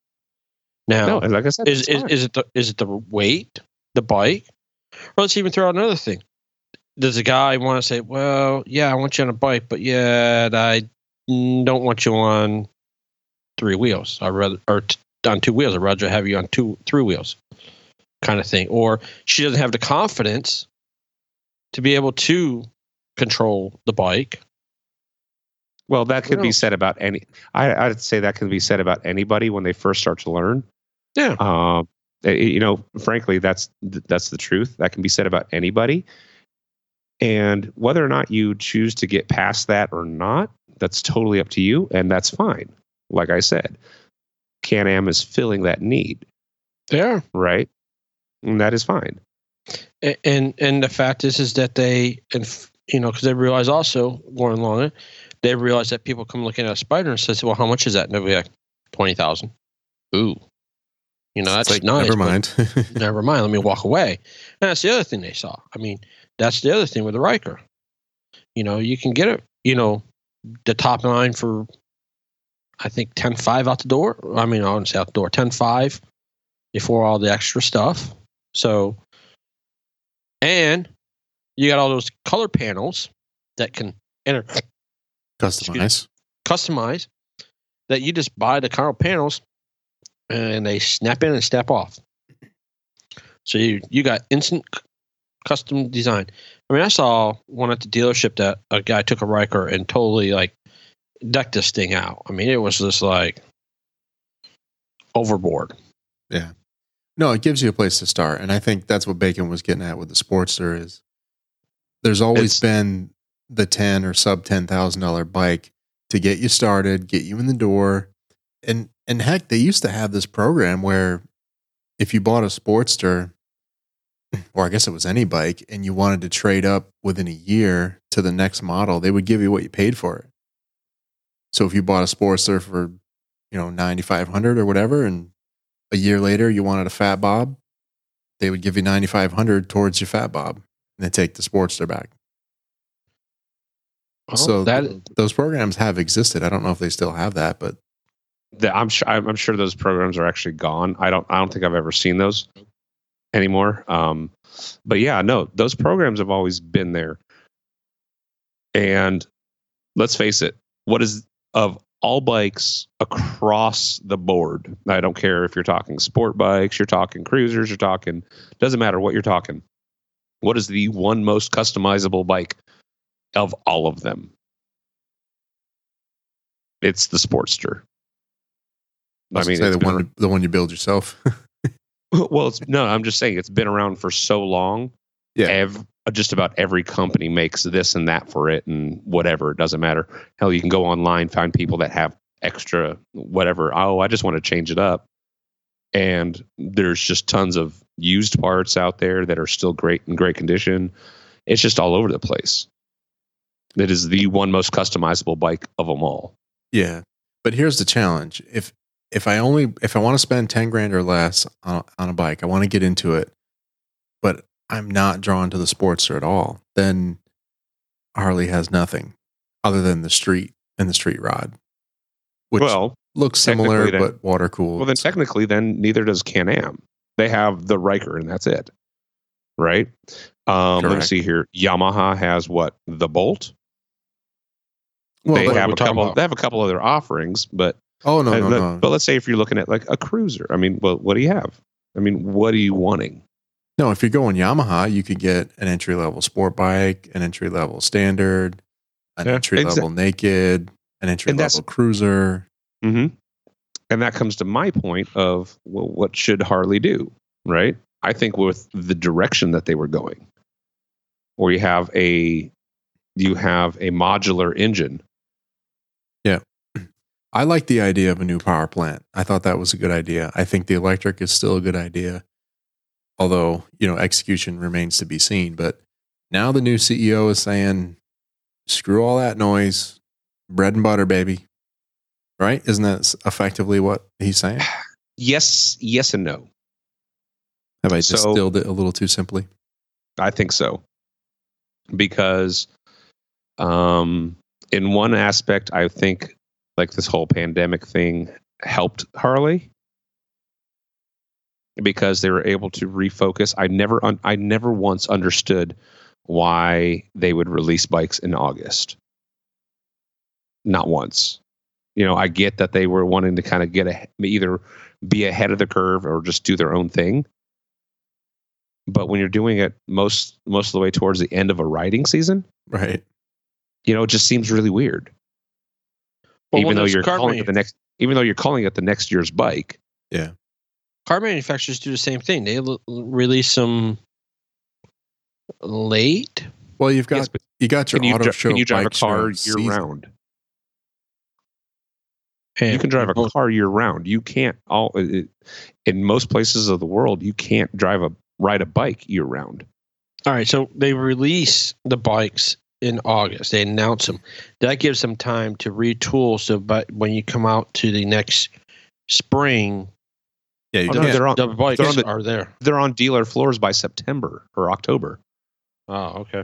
Now, No, like I said, is is, is it the is it the weight, the bike, or let's even throw out another thing. Does a guy want to say, "Well, yeah, I want you on a bike, but yeah, I don't want you on three wheels. I rather or t- on two wheels. I'd rather have you on two three wheels, kind of thing." Or she doesn't have the confidence to be able to control the bike. well, that could be said about any. I, I'd say that can be said about anybody when they first start to learn. Yeah. Um, eh, you know, frankly, that's that's the truth. That can be said about anybody. And whether or not you choose to get past that or not, that's totally up to you, and that's fine. Like I said, Can Am is filling that need, Yeah. right? And that is fine. A- and and the fact is is that they and you know because they realize also going along they realize that people come looking at a Spyder and says well how much is that and they'll be like 20000 ooh you know that's It's like, nice never mind. never mind let me walk away and that's the other thing they saw i mean that's the other thing with the Ryker you know you can get it you know the top line for i think 10.5 out the door i mean i wouldn't say out the door 10.5 before all the extra stuff so and you got all those color panels that can enter Customize. customize that you just buy the color panels and they snap in and snap off. So you you got instant custom design. I mean, I saw one at the dealership that a guy took a Ryker and totally like decked this thing out. I mean, it was just like overboard. Yeah. No, it gives you a place to start, and I think that's what Bacon was getting at with the Sportster. Is there's always It's- been the ten or sub ten thousand dollar bike to get you started, get you in the door, and and heck, they used to have this program where if you bought a Sportster, or I guess it was any bike, and you wanted to trade up within a year to the next model, they would give you what you paid for it. So if you bought a Sportster for you know ninety five hundred or whatever, and a year later you wanted a fat bob, they would give you 9500 towards your fat bob and then take the Sportster back. Well, so that those programs have existed. I don't know if they still have that, but The, I'm sure I'm, I'm sure those programs are actually gone. I don't I don't think I've ever seen those anymore. Um, but yeah, no, those programs have always been there. And let's face it, what is of all bikes across the board? I don't care if you're talking sport bikes, you're talking cruisers, you're talking doesn't matter what you're talking. What is the one most customizable bike of all of them? It's the Sportster. I, mean, say the one been, the one you build yourself. well, it's no. I'm just saying it's been around for so long. Yeah, ev- uh, just about every company makes this and that for it, and whatever. It doesn't matter. Hell, you can go online find people that have extra whatever. Oh, I just want to change it up, and there's just tons of used parts out there that are still great in great condition. It's just all over the place. It is the one most customizable bike of them all. Yeah, but here's the challenge: if if I only if I want to spend ten grand or less on, on a bike, I want to get into it, but I'm not drawn to the Sportster at all. Then Harley has nothing other than the street and the street rod, which well, looks similar then, but water cooled. Well, then technically, then neither does Can Am. They have the Ryker, and that's it, right? Um, let's see here. Yamaha has what the Bolt. Well, they have a couple. About. They have a couple other offerings, but oh no, no, no. But let's say if you're looking at like a cruiser, I mean, well, what do you have? I mean, what are you wanting? No, if you're going Yamaha, you could get an entry level sport bike, an entry level standard, an yeah, entry level naked, an entry level cruiser. Mm-hmm. And that comes to my point of well, what should Harley do, right? I think with the direction that they were going, where you have a you have a modular engine. I like the idea of a new power plant. I thought that was a good idea. I think the electric is still a good idea, although, you know, execution remains to be seen. But now the new CEO is saying, screw all that noise, bread and butter, baby. Right? Isn't that effectively what he's saying? Yes, yes, and no. Have I distilled so, it a little too simply? I think so. Because um, in one aspect, I think like this whole pandemic thing helped Harley because they were able to refocus. I never, un- I never once understood why they would release bikes in August. Not once. You know, I get that they were wanting to kind of get a, either be ahead of the curve or just do their own thing. But when you're doing it most most of the way towards the end of a riding season, right? you know, it just seems really weird. Well, even though you're calling it the next, even though you're calling it the next year's bike. Yeah. Car manufacturers do the same thing. They l- release them late. Well, you've got yes, you got your auto dri- show. Can you drive a car year season. round? And you can drive a car year round. You can't all it, in most places of the world. You can't drive a ride a bike year round. All right, so they release the bikes in August. They announce them. That gives them time to retool. So, but when you come out to the next spring, yeah, you oh, no, they're on, the bikes they're on the, are there. They're on dealer floors by September or October. Oh, okay.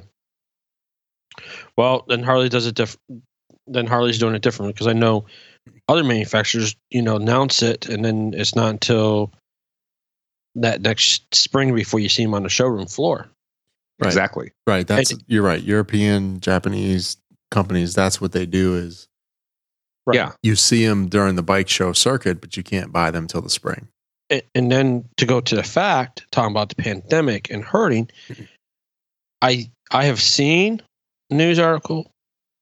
Well, then Harley does it different. Then Harley's doing it differently because I know other manufacturers, you know, announce it and then it's not until that next spring before you see them on the showroom floor. Right. Exactly. Right. That's and, you're right. European, Japanese companies, that's what they do is right. yeah. You see them during the bike show circuit, but you can't buy them till the spring. And, and then to go to the fact, talking about the pandemic and hurting, I I have seen news article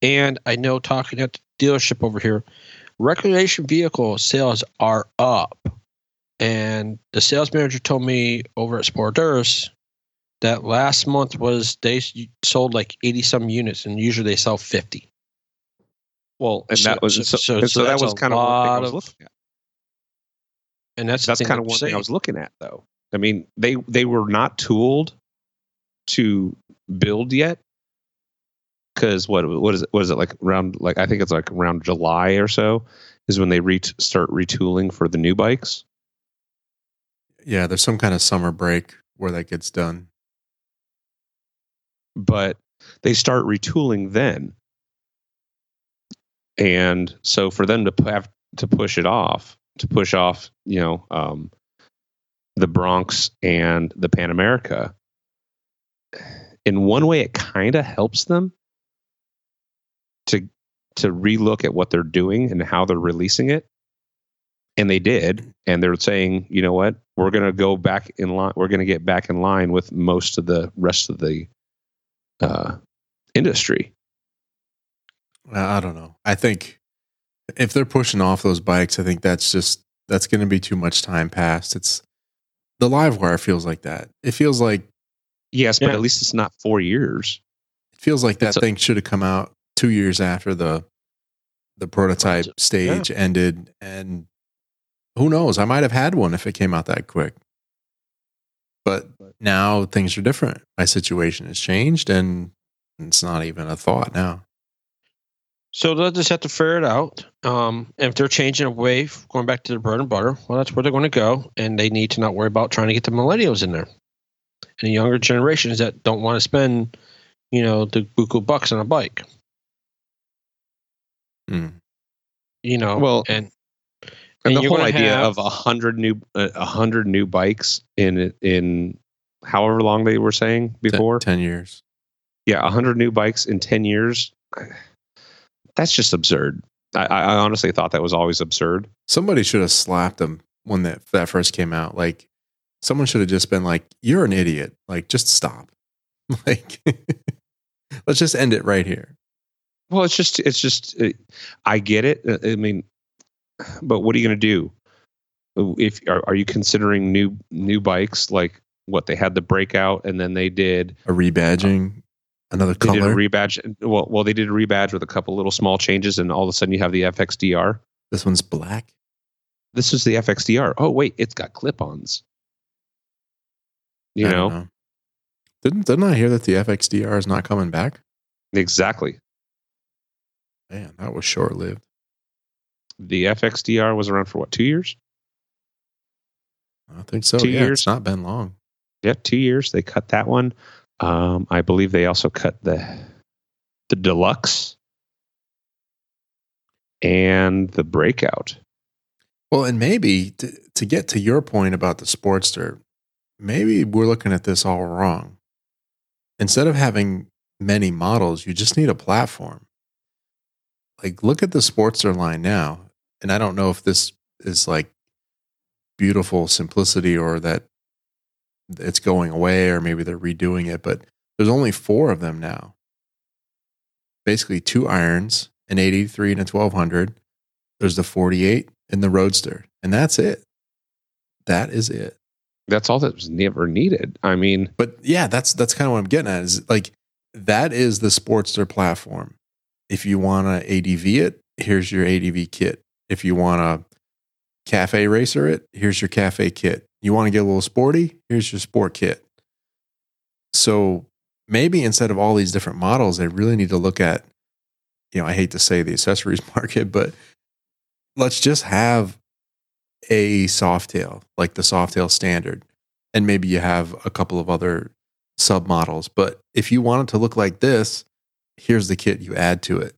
and I know talking at the dealership over here, recreation vehicle sales are up. And the sales manager told me over at Sportdurus that last month was they sold like 80 some units and usually they sell 50 well and so, that was so, so, so, so that was kind of what I was looking at. And that's that's kind of one thing I was looking at though. I mean they they were not tooled to build yet. Because what what is it what is it like around like I think it's like around July or so is when they re- start retooling for the new bikes. Yeah there's some kind of summer break where that gets done but they start retooling then. And so for them to have to push it off, to push off, you know, um, the Bronx and the Pan America. In one way, it kind of helps them to to relook at what they're doing and how they're releasing it. And they did, and they're saying, you know what, we're going to go back in line. We're going to get back in line with most of the rest of the uh, industry. I don't know. I think if they're pushing off those bikes, I think that's just that's going to be too much time passed. It's the LiveWire feels like that. It feels like Yes, but Yeah. at least it's not four years. it feels like that It's a- thing should have come out two years after the the prototype Right. stage ended, and who knows? I might have had one if it came out that quick. But now things are different. My situation has changed, and it's not even a thought now. So they'll just have to figure it out. Um, and if they're changing away, going back to the bread and butter, well, that's where they're going to go, and they need to not worry about trying to get the millennials in there, and the younger generations that don't want to spend, you know, the buku bucks on a bike. Hmm. You know, Well, and And, And the whole idea have- of a hundred new uh, a hundred new bikes in in however long they were saying before, ten years. yeah, a hundred new bikes in ten years. That's just absurd. I, I honestly thought that was always absurd. Somebody should have slapped him when that that first came out. Like someone should have just been like, "You're an idiot. Like just stop. Like let's just end it right here." Well, it's just it's just uh, I get it. Uh, I mean, but what are you going to do? If are, are you considering new new bikes like what they had the breakout and then they did A rebadging, uh, another they did a color. rebadge well well they did a rebadge with a couple little small changes and all of a sudden you have the FXDR. this one's black. This is the FXDR. Oh wait, it's got clip-ons. You don't know? Didn't didn't I hear that the FXDR is not coming back? exactly. Man, that was short lived. The FXDR was around for what two years? I think so. Two yeah, years? it's not been long. Yeah, two years. They cut that one. Um, I believe they also cut the the deluxe and the breakout. Well, and maybe to, to get to your point about the Sportster, maybe we're looking at this all wrong. Instead of having many models, you just need a platform. Like, look at the Sportster line now. And I don't know if this is like beautiful simplicity or that it's going away or maybe they're redoing it, but there's only four of them now. Basically, two irons, an 83 and a 1200. There's the 48 and the Roadster, and that's it. That is it. That's all that was never needed. I mean, But yeah, that's that's kind of what I'm getting at. Is like that is the Sportster platform. If you want to ADV it, here's your ADV kit. If you want to cafe racer it, here's your cafe kit. You want to get a little sporty, here's your sport kit. So maybe instead of all these different models, they really need to look at, you know, I hate to say the accessories market, but let's just have a Softail, like the Softail standard. And maybe you have a couple of other sub models. But if you want it to look like this, here's the kit you add to it.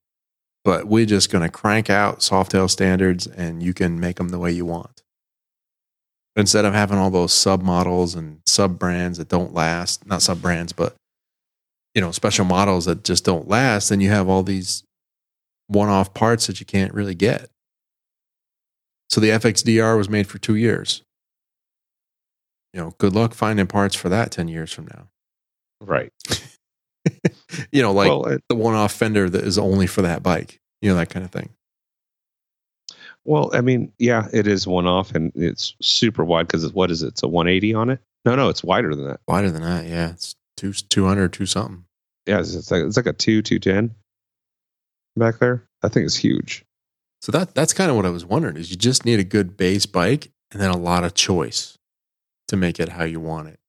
But we're just going to crank out Softail standards and you can make them the way you want. Instead of having all those sub models and sub brands that don't last, not sub brands, but you know, special models that just don't last, then you have all these one off parts that you can't really get. So the FXDR was made for two years. You know, good luck finding parts for that 10 years from now. right. you know, like well, it, the one off fender that is only for that bike, you know, that kind of thing. well, I mean, yeah, it is one off and it's super wide because what is it? It's a 180 on it. No, no, it's wider than that. Wider than that, yeah. It's two, 200, two something. Yeah, it's, it's like it's like a two two ten back there. I think it's huge. So that that's kind of what I was wondering is you just need a good base bike and then a lot of choice to make it how you want it.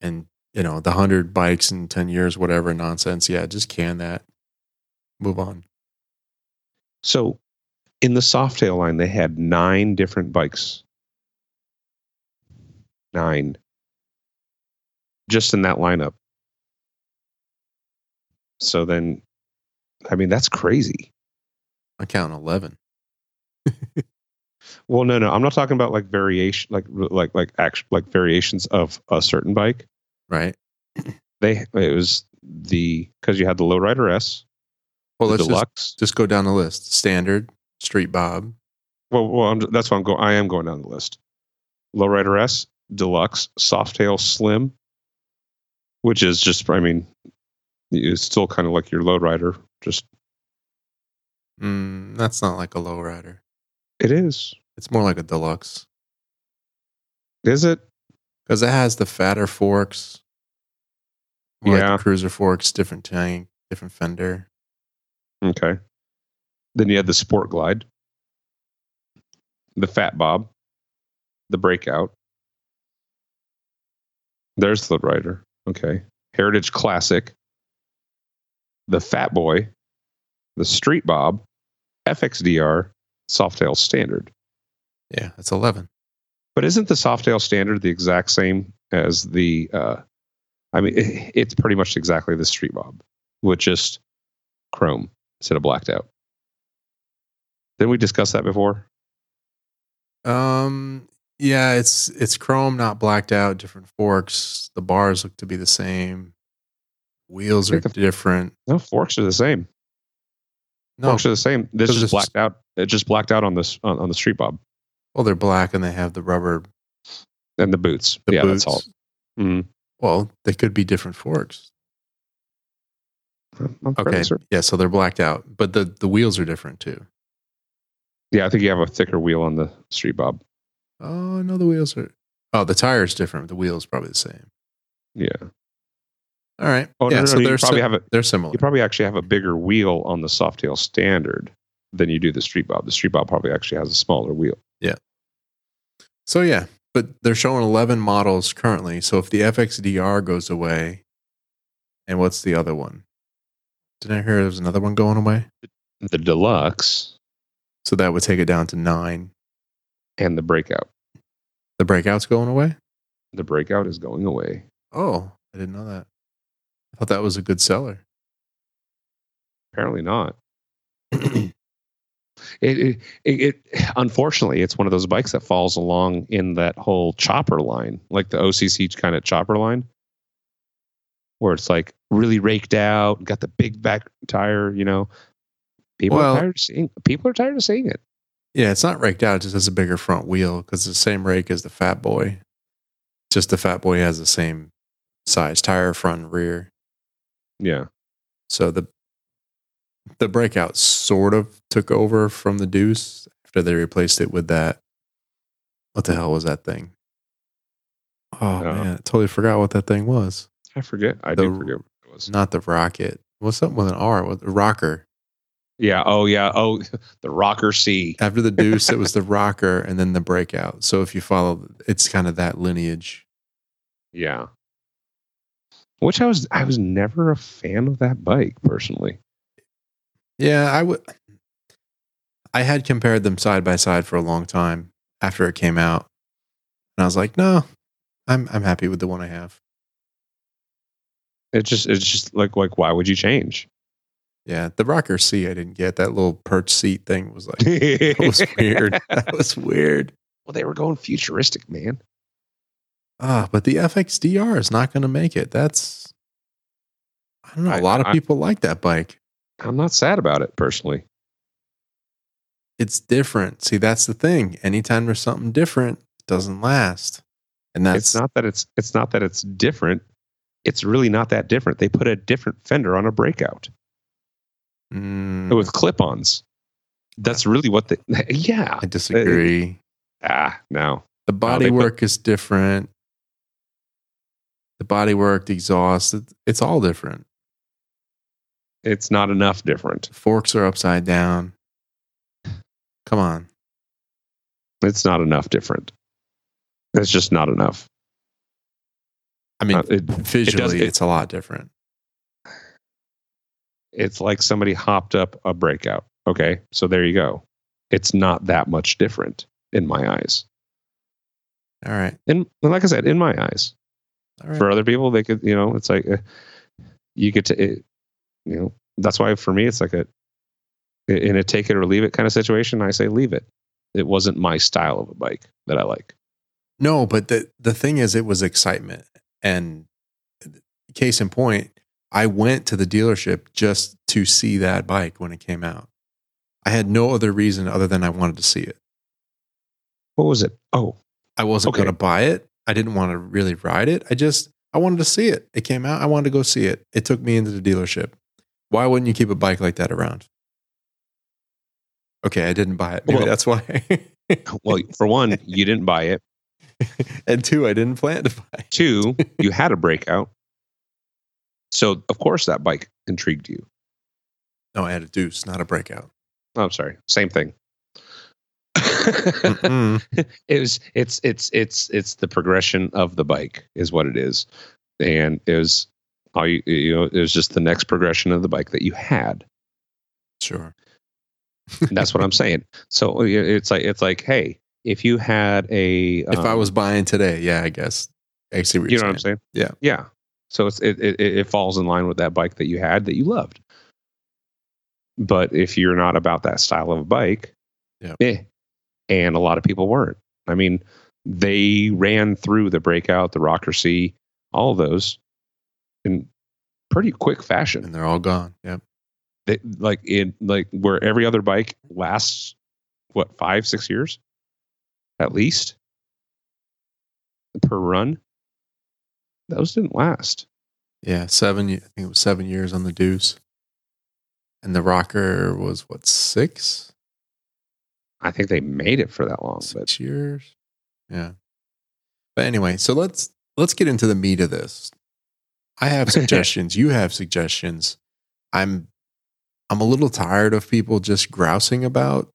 And you know, the 100 bikes in 10 years whatever nonsense, yeah, just can that. Move on. So, in the Softail line, they had nine different bikes. Nine. Just in that lineup. So then, I mean, that's crazy. I'm counting 11. Well, no, no, I'm not talking about like variation, like like like act, like variations of a certain bike. Right? They it was the because you had the Lowrider S, Well, let's just, deluxe. just go down the list. Standard, Street Bob. well, well, I'm, that's why I'm going. I am going down the list. Lowrider S, deluxe, Softail Slim, which is just, I mean, it's still kind of like your Lowrider. Just Mm, that's not like a lowrider. it is. It's more like a deluxe Is it? Because it has the fatter forks. more like Yeah. the cruiser forks, different tank, different fender. Okay. Then you had the Sport Glide, the Fat Bob, the Breakout. There's the Rider. Okay. Heritage Classic, the Fat Boy, the Street Bob, FXDR, Softail Standard. Yeah, it's eleven. But isn't the Softail Standard the exact same as the? Uh, I mean, it, it's pretty much exactly the Street Bob with just chrome instead of blacked out. Didn't we discuss that before? Um, yeah, it's it's chrome, not blacked out. Different forks. The bars look to be the same. Wheels are think different. No, forks are the same. No, Forks are the same. This is blacked out. It just blacked out on this on, on the Street Bob well, they're black and they have the rubber. and the boots. The yeah, boots. that's all. Mhm. Well, they could be different forks. I'm- Okay, certain. yeah, so they're blacked out, but the the wheels are different too. Yeah, I think you have a thicker wheel on the Street Bob. Oh no, the wheels are. Oh, the tire's different. but The wheels probably the same. Yeah. All right. Oh, yeah, no, no, so no, they're probably sim- have a they're similar. you probably actually have a bigger wheel on the Softail Standard than you do the Street Bob. The Street Bob probably actually has a smaller wheel. So yeah, but they're showing 11 models currently. So if the FXDR goes away, and what's the other one? Didn't I hear there was another one going away? The Deluxe So that would take it down to nine. and the Breakout. The breakout's going away. The Breakout is going away. Oh, I didn't know that. I thought that was a good seller. Apparently not. It, it, it, unfortunately it's one of those bikes that falls along in that whole chopper line, like the OCC kind of chopper line, where it's like really raked out, got the big back tire. You know, people Well- are tired of seeing. People are tired of seeing it. Yeah, it's not raked out. It just has a bigger front wheel because it's the same rake as the Fat Boy. Just the Fat Boy has the same size tire, front and rear. Yeah, So the the breakout sort of took over from the Deuce after they replaced it with that. What the hell was that thing? Oh Uh, man, I totally forgot what that thing was. I forget. I The- do forget what it was. Not the rocket. What's something with an R? What the rocker? Yeah. Oh yeah. Oh, the Rocker C. After the Deuce, it was the rocker, and then the breakout. So if you follow, it's kind of that lineage. Yeah. Which I was I was never a fan of that bike personally. Yeah, I would. I had compared them side by side for a long time after it came out, and I was like, no, I'm I'm happy with the one I have. It just it's just like like why would you change? Yeah, the rocker seat I didn't get that little perch seat thing was like that was weird. That was weird. Well, they were going futuristic, man. Ah, but the FXDR is not going to make it. That's I don't know. A lot of I- people like that bike. I'm not sad about it personally. It's different. See, that's the thing. Anytime there's something different, it doesn't last. And that's it's not that it's it's not that it's different. It's really not that different. They put a different fender on a breakout Mm, with clip-ons. That's really what the yeah. I disagree. Ah, no. The body put- work is different. The body work, the exhaust, it's all different. It's not enough different. Forks are upside down. Come on. It's not enough different. It's just not enough. I mean, Uh, it- visually, it- it's a lot different. it's like somebody hopped up a breakout. Okay, so there you go. It's not that much different in my eyes. All right. And like I said, in my eyes. Right. For other people, they could, you know, it's like uh, you get to, it, you know, that's why for me it's like a in a take it or leave it kind of situation. I say leave it. It wasn't my style of a bike that I like. No, but the the thing is, it was excitement, and case in point, I went to the dealership just to see that bike when it came out. I had no other reason other than I wanted to see it. What was it? Oh, I wasn't Okay. going to buy it. I didn't want to really ride it. I just I wanted to see it. It came out. I wanted to go see it. It took me into the dealership. Why wouldn't you keep a bike like that around? Okay, I didn't buy it. Maybe Well- that's why. well, for one, you didn't buy it. and two, I didn't plan to buy. Two, you had a breakout. So, of course, that bike intrigued you. No, I had a deuce, not a breakout. Oh, I'm sorry. Same thing. It was it's it's it's it's the progression of the bike is what it is and it was all you, you know it was just the next progression of the bike that you had sure. that's what i'm saying so it's like it's like hey if you had a If I um, was buying today, yeah, I guess. I see what you know what i'm saying Yeah. yeah so it's it, it it falls in line with that bike that you had that you loved but if you're not about that style of bike Yeah. eh. and a lot of people weren't i mean they ran through the breakout the rocker c all of those in pretty quick fashion and they're all gone. Yep. they, like in like where every other bike lasts what five six years at least per run those didn't last Yeah, seven. I think it was seven years on the Deuce, and the Rocker was what six? i think they made it for that long but Six years. Yeah. But anyway, so let's let's get into the meat of this. I have suggestions. you have suggestions. I'm I'm a little tired of people just grousing about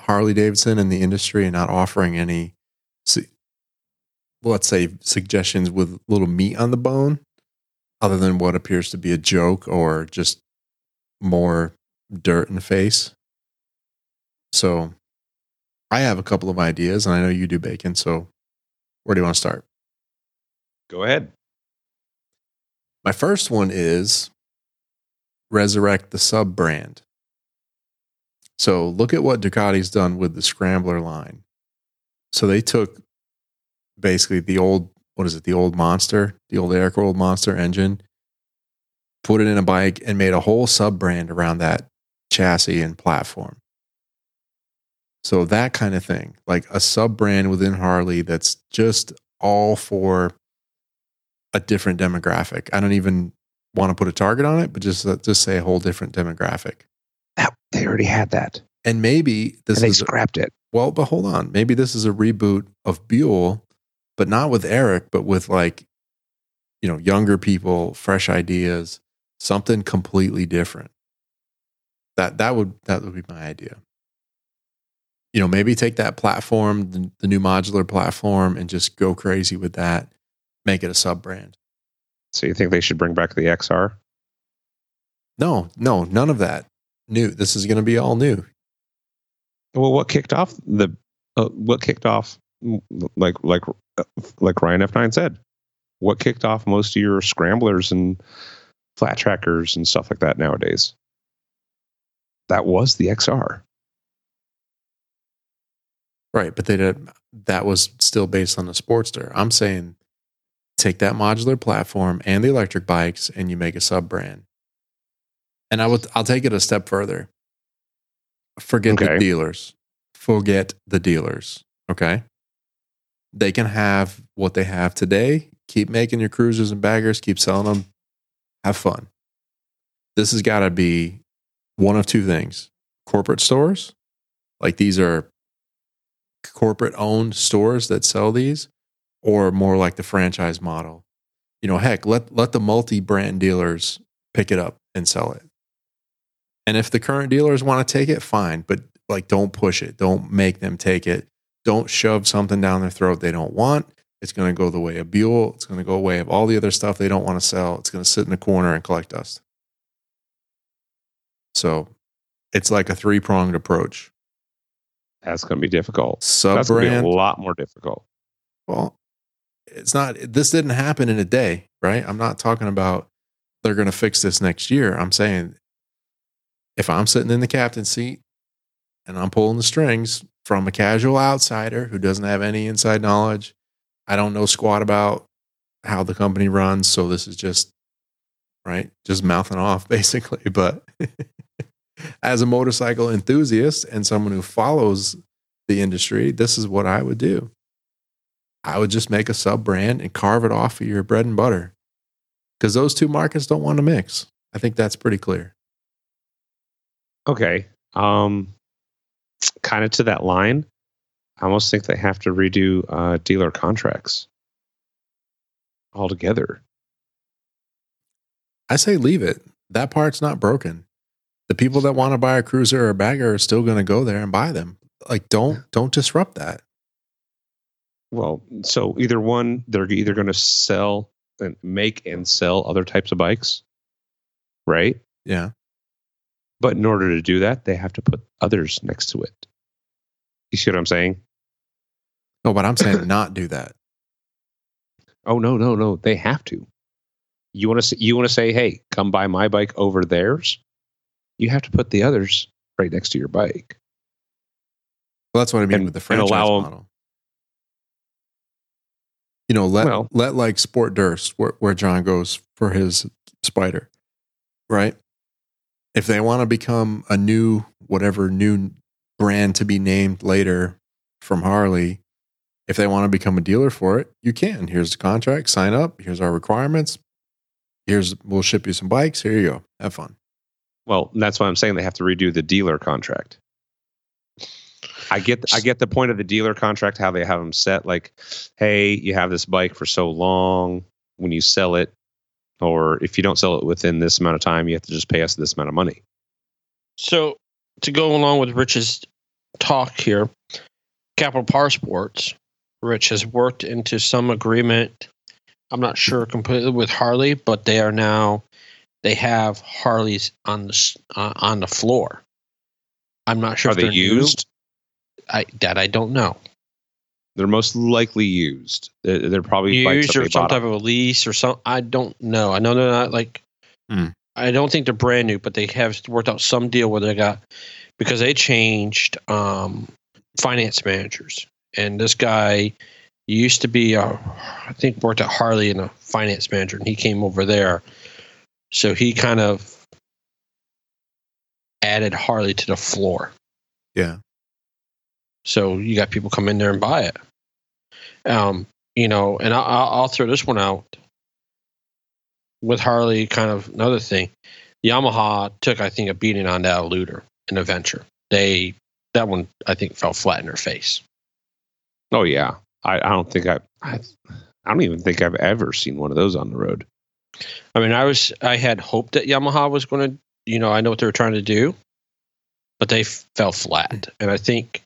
Harley Davidson and the industry and not offering any, su- let's say, suggestions with little meat on the bone, other than what appears to be a joke or just more dirt in the face. So I have a couple of ideas, and I know you do bacon. So where do you want to start? go ahead My first one is resurrect the sub brand. So look at what Ducati's done with the Scrambler line. So they took basically the old, what is it, the old Monster, the old air cooled Monster engine, put it in a bike, and made a whole sub brand around that chassis and platform. So that kind of thing, like a sub brand within Harley that's just all for a different demographic. I don't even want to put a target on it, but just uh, just say a whole different demographic. they already had that And maybe this and they is scrapped it well, but hold on. Maybe this is a reboot of Buell, but not with Erik, but with like, you know, younger people, fresh ideas, something completely different. That that would that would be my idea. You know, maybe take that platform, the, the new modular platform, and just go crazy with that. Make it a sub brand. so you think they should bring back the xr No, no, none of that. New. This is going to be all new. well what kicked off the uh, what kicked off like like uh, like ryan f9 said what kicked off most of your scramblers and flat trackers and stuff like that nowadays that was the xr Right, but they did that was still based on the Sportster. I'm saying take that modular platform and the electric bikes and you make a sub brand. And I would I'll take it a step further. Forget the dealers. Forget the dealers. Okay. They can have what they have today. Keep making your cruisers and baggers, keep selling them. Have fun. This has got to be one of two things. Corporate stores, like these are corporate owned stores that sell these or more like the franchise model you know heck let let the multi brand dealers pick it up and sell it. And if the current dealers want to take it fine but like don't push it. Don't make them take it. Don't shove something down their throat they don't want. It's going to go the way of Buell. It's going to go away of all the other stuff they don't want to sell. It's going to sit in the corner and collect dust. So it's like a three pronged approach. That's going to be difficult. Sub that's going to be a lot more difficult. Well, it's not, this didn't happen in a day, right? I'm not talking about they're going to fix this next year. I'm saying if I'm sitting in the captain's seat and I'm pulling the strings, from a casual outsider who doesn't have any inside knowledge. I don't know squat about how the company runs, so this is just right, just mouthing off basically. But as a motorcycle enthusiast and someone who follows the industry, this is what I would do. I would just make a sub brand and carve it off of your bread and butter because those two markets don't want to mix. I think that's pretty clear. Okay. Um, kind of to that line, I almost think they have to redo uh, dealer contracts altogether. I say leave it. That part's not broken. The people that want to buy a cruiser or a bagger are still going to go there and buy them. Like don't don't disrupt that. Well, so either one, they're either going to sell and make and sell other types of bikes, right? Yeah. But in order to do that, they have to put others next to it. You see what I'm saying? No, but I'm saying not do that. Oh no, no, no! They have to. You want to you want to say, hey, come buy my bike over theirs. You have to put the others right next to your bike. Well, that's what I mean And- with the and franchise allow model. You know, let Well- let like Sport Durst where, where John goes for his Spyder, right? If they want to become a new whatever new brand to be named later from Harley, if they want to become a dealer for it, you can. Here's the contract, sign up. Here's our requirements. Here's we'll ship you some bikes. Here you go. Have fun. Well, that's why I'm saying they have to redo the dealer contract. I get I get the point of the dealer contract, how they have them set. Like, hey, you have this bike for so long. When you sell it, or if you don't sell it within this amount of time, you have to just pay us this amount of money. So to go along with Rich's talk here, Capital Power Sports, Rich has worked into some agreement. I'm not sure completely with Harley, but they are now they have Harleys on the uh, on the floor. I'm not sure Are if they they're used? I that I don't know. They're most likely used. They're, they're probably Used or some bought type of a lease or some. I don't know. I know they're not like. Hmm. I don't think they're brand new, but they have worked out some deal where they got because they changed um, finance managers, and this guy used to be, uh, I think, worked at Harley and a finance manager, and he came over there, so he kind of added Harley to the floor. Yeah. So you got people come in there and buy it. Um, you know, and I, I'll, throw this one out with Harley. Kind of another thing, Yamaha took I think a beating on that Eluder in the venture. They that one I think fell flat in her face. Oh yeah, I, I don't think I, I I don't even think I've ever seen one of those on the road. I mean, I was I had hoped that Yamaha was going to, you know, I know what they were trying to do, but they fell flat. And I think,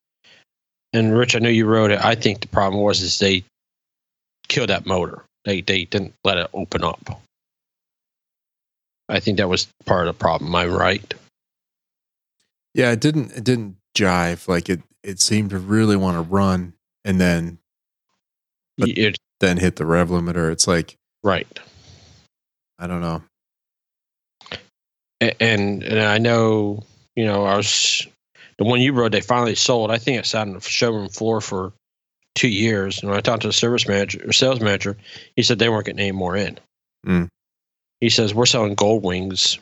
and Rich, I know you wrote it. I think the problem was is they killed that motor. They they didn't let it open up. I think that was part of the problem. Am I right? Yeah, it didn't it didn't jive. Like it it seemed to really want to run and then But- It- then hit the rev limiter. It's like right. I don't know. And and I know you know I was the one you wrote. They finally sold. I think it sat on the showroom floor for two years. And when I talked to the service manager or sales manager, he said they weren't getting any more in. Mm. He says we're selling gold wings.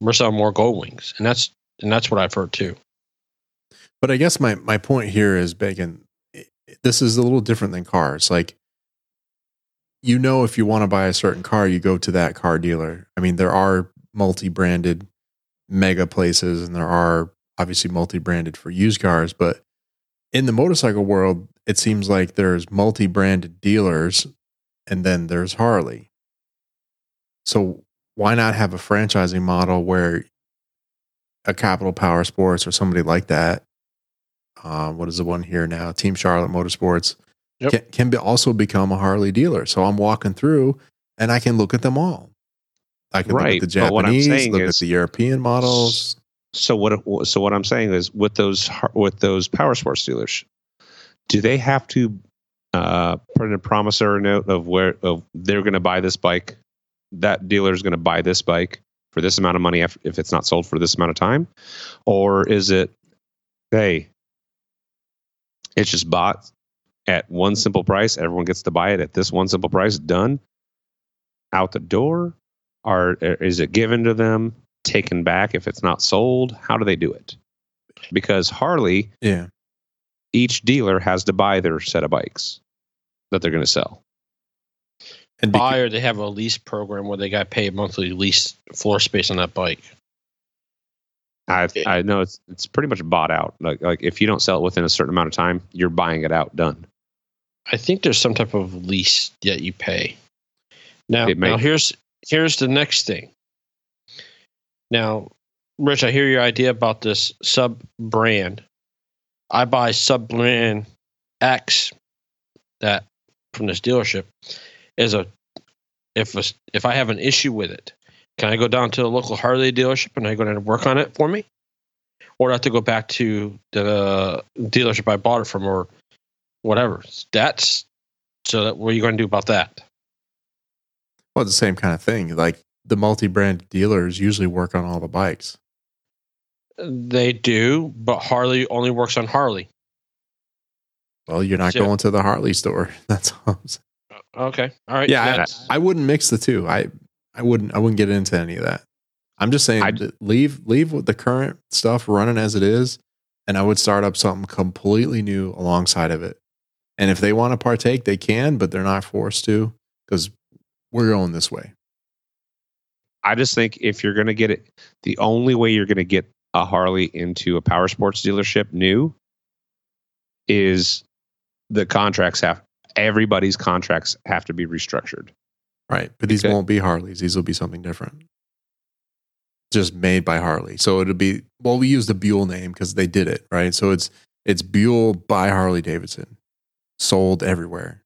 We're selling more gold wings, and that's and that's what I've heard too. But I guess my my point here is bacon. This is a little different than cars. Like you know, if you want to buy a certain car, you go to that car dealer. I mean, there are multi-branded mega places, and there are obviously multi-branded for used cars. But in the motorcycle world, it seems like there's multi-branded dealers, and then there's Harley. So why not have a franchising model where a Capital Power Sports or somebody like that uh, what is the one here now? Team Charlotte Motorsports Yep. can, can be also become a Harley dealer. So I'm walking through and I can look at them all. I can Right, look at the but what I'm Japanese, look is- at the European models. So what? So what I'm saying is, with those with those power sports dealers, do they have to uh, put in a promissory note of where of they're going to buy this bike? That dealer is going to buy this bike for this amount of money if, if it's not sold for this amount of time, or is it, hey, It's just bought at one simple price. Everyone gets to buy it at this one simple price. Done. Out the door, or is it given to them, taken back if it's not sold? How do they do it? Because Harley, Yeah. each dealer has to buy their set of bikes that they're going to sell. And beca- Buy or they have a lease program where they got paid monthly lease floor space on that bike. I I know it's it's pretty much bought out. Like like if you don't sell it within a certain amount of time, you're buying it out. Done. I think there's some type of lease that you pay. Now, now here's here's the next thing. Now, Rich, I hear your idea about this sub brand. I buy sub brand X that from this dealership is a if a, if I have an issue with it, can I go down to the local Harley dealership and I go down and work on it for me, or do I have to go back to the dealership I bought it from or whatever? That's so that what are you going to do about that? well, it's the same kind of thing. Like the multi-brand dealers usually work on all the bikes. They do, but Harley only works on Harley. Well, you're not Yeah. going to the Harley store. That's all I'm saying. Uh, okay, all right. Yeah, I, I wouldn't mix the two. I I wouldn't I wouldn't get into any of that. I'm just saying I'd- leave leave with the current stuff running as it is, and I would start up something completely new alongside of it. And if they want to partake, they can, but they're not forced to because we're going this way. I just think if you're going to get it, the only way you're going to get a Harley into a power sports dealership new is the contracts have everybody's contracts have to be restructured. Right. But these Okay. won't be Harleys. These will be something different. Just made by Harley. So it'll be well, we use the Buell name because they did it, right? So it's it's Buell by Harley Davidson. Sold everywhere.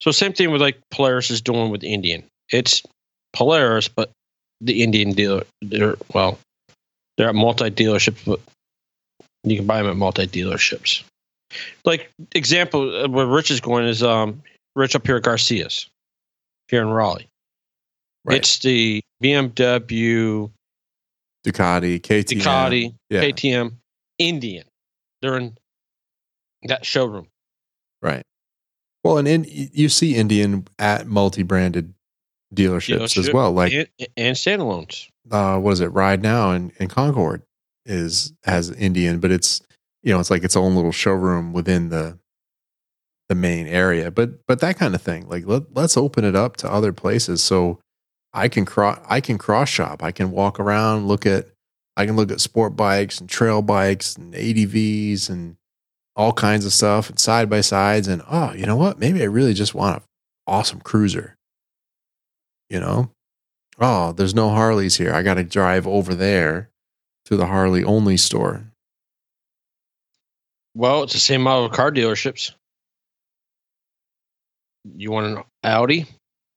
so same thing with like Polaris is doing with Indian. It's Polaris, but the Indian dealer, they're well, they're at multi dealerships, but you can buy them at multi dealerships. Like example, uh, where Rich is going is um Rich up here at Garcia's, here in Raleigh. Right. It's the BMW, Ducati, KTM. Ducati, Yeah. KTM, Indian. They're in that showroom. Right. Well, and in, you see Indian at multi-branded dealerships as well. Like and, and standalones. uh, what is it? Ride Now and, and Concord is has Indian, but it's you know it's like its own little showroom within the the main area. But but that kind of thing. Like let let's open it up to other places so I can cross I can cross shop. I can walk around, look at I can look at sport bikes and trail bikes and ADVs and all kinds of stuff and side by sides and oh, you know what? Maybe I really just want an awesome cruiser. You know? Oh, there's no Harleys here. I got to drive over there to the Harley only store. Well, it's the same model of car dealerships. You want an Audi?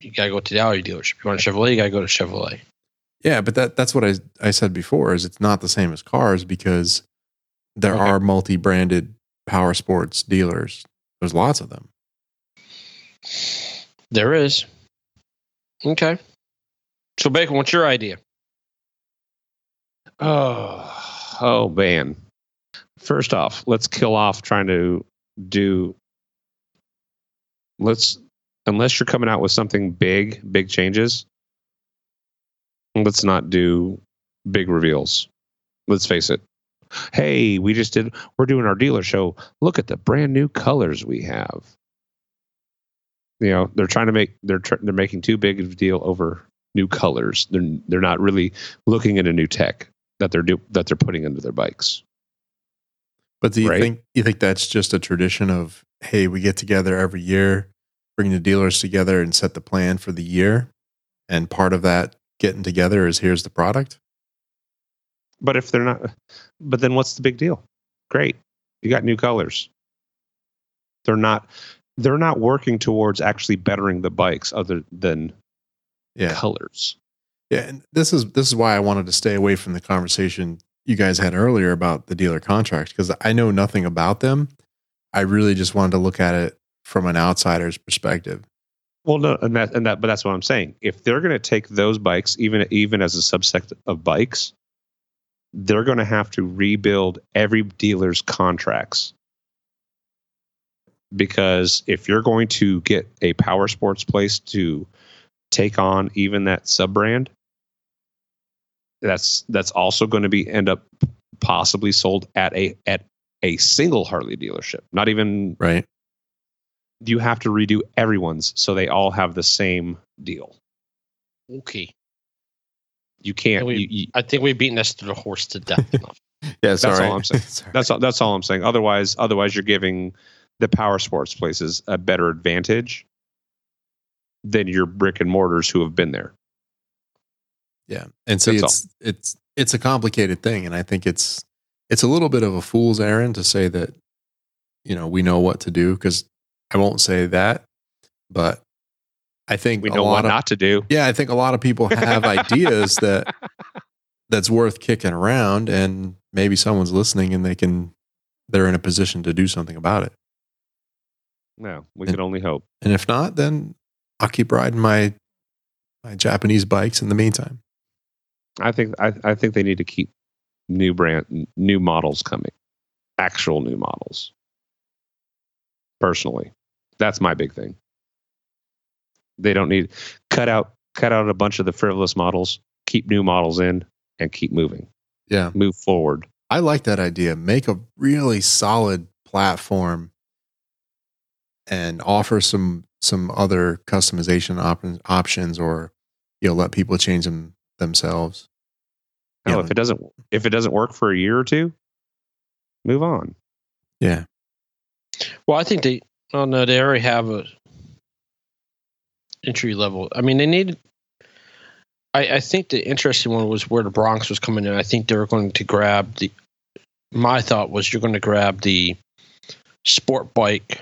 You gotta go to the Audi dealership. You want a Chevrolet? You gotta go to Chevrolet. Yeah, but that that's what I I said before is it's not the same as cars because there Okay. are multi-branded power sports dealers. There's lots of them. There is. Okay. So, Bacon, what's your idea? Oh, oh man. First off, let's kill off trying to do let's unless you're coming out with something big, big changes, let's not do big reveals. Let's face it. Hey, we just did we're doing our dealer show. Look at the brand new colors we have. You know, they're trying to make they're tr- they're making too big of a deal over new colors. They're they're not really looking at a new tech that they're do, that they're putting into their bikes. But do you Right. think you think that's just a tradition of hey, we get together every year, bring the dealers together and set the plan for the year, and part of that getting together is here's the product? But if they're not, but then what's the big deal? Great, you got new colors. They're not they're not working towards actually bettering the bikes other than Yeah. colors. Yeah, and this is this is why I wanted to stay away from the conversation you guys had earlier about the dealer contracts because I know nothing about them. I really just wanted to look at it from an outsider's perspective. Well, no, and that and that, but that's what I'm saying. If they're going to take those bikes, even even as a subset of bikes, they're going to have to rebuild every dealer's contracts because if you're going to get a power sports place to take on even that sub brand, that's that's also going to be end up possibly sold at a at a single Harley dealership. Not even Right. you have to redo everyone's so they all have the same deal. Okay. You can't. we- you- you- I think we've beaten this to the horse to death enough. Yeah, sorry. all I'm saying. Sorry. that's all, that's all I'm saying. Otherwise, otherwise you're giving the power sports places a better advantage than your brick and mortars who have been there. Yeah, and see, That's it's it's it's a complicated thing, and I think it's it's a little bit of a fool's errand to say that you know we know what to do because I won't say that, but I think We know what of, not to do. Yeah, I think a lot of people have ideas that that's worth kicking around, and maybe someone's listening and they can they're in a position to do something about it. No, we And- can only hope. And if not, then I'll keep riding my my Japanese bikes in the meantime. I think I, I think they need to keep new brand new models coming, actual new models. Personally, that's my big thing. They don't need cut out cut out a bunch of the frivolous models, keep new models in, and keep moving. Yeah. Move forward. I like that idea. Make a really solid platform and offer some some other customization op- options or you know let people change them themselves. No, Yeah. if it doesn't if it doesn't work for a year or two, move on. Yeah. Well, I think they. Oh no, they already have a entry level. I mean, they need. I, I think the interesting one was where the Bronx was coming in. I think they were going to grab the. My thought was you're going to grab the sport bike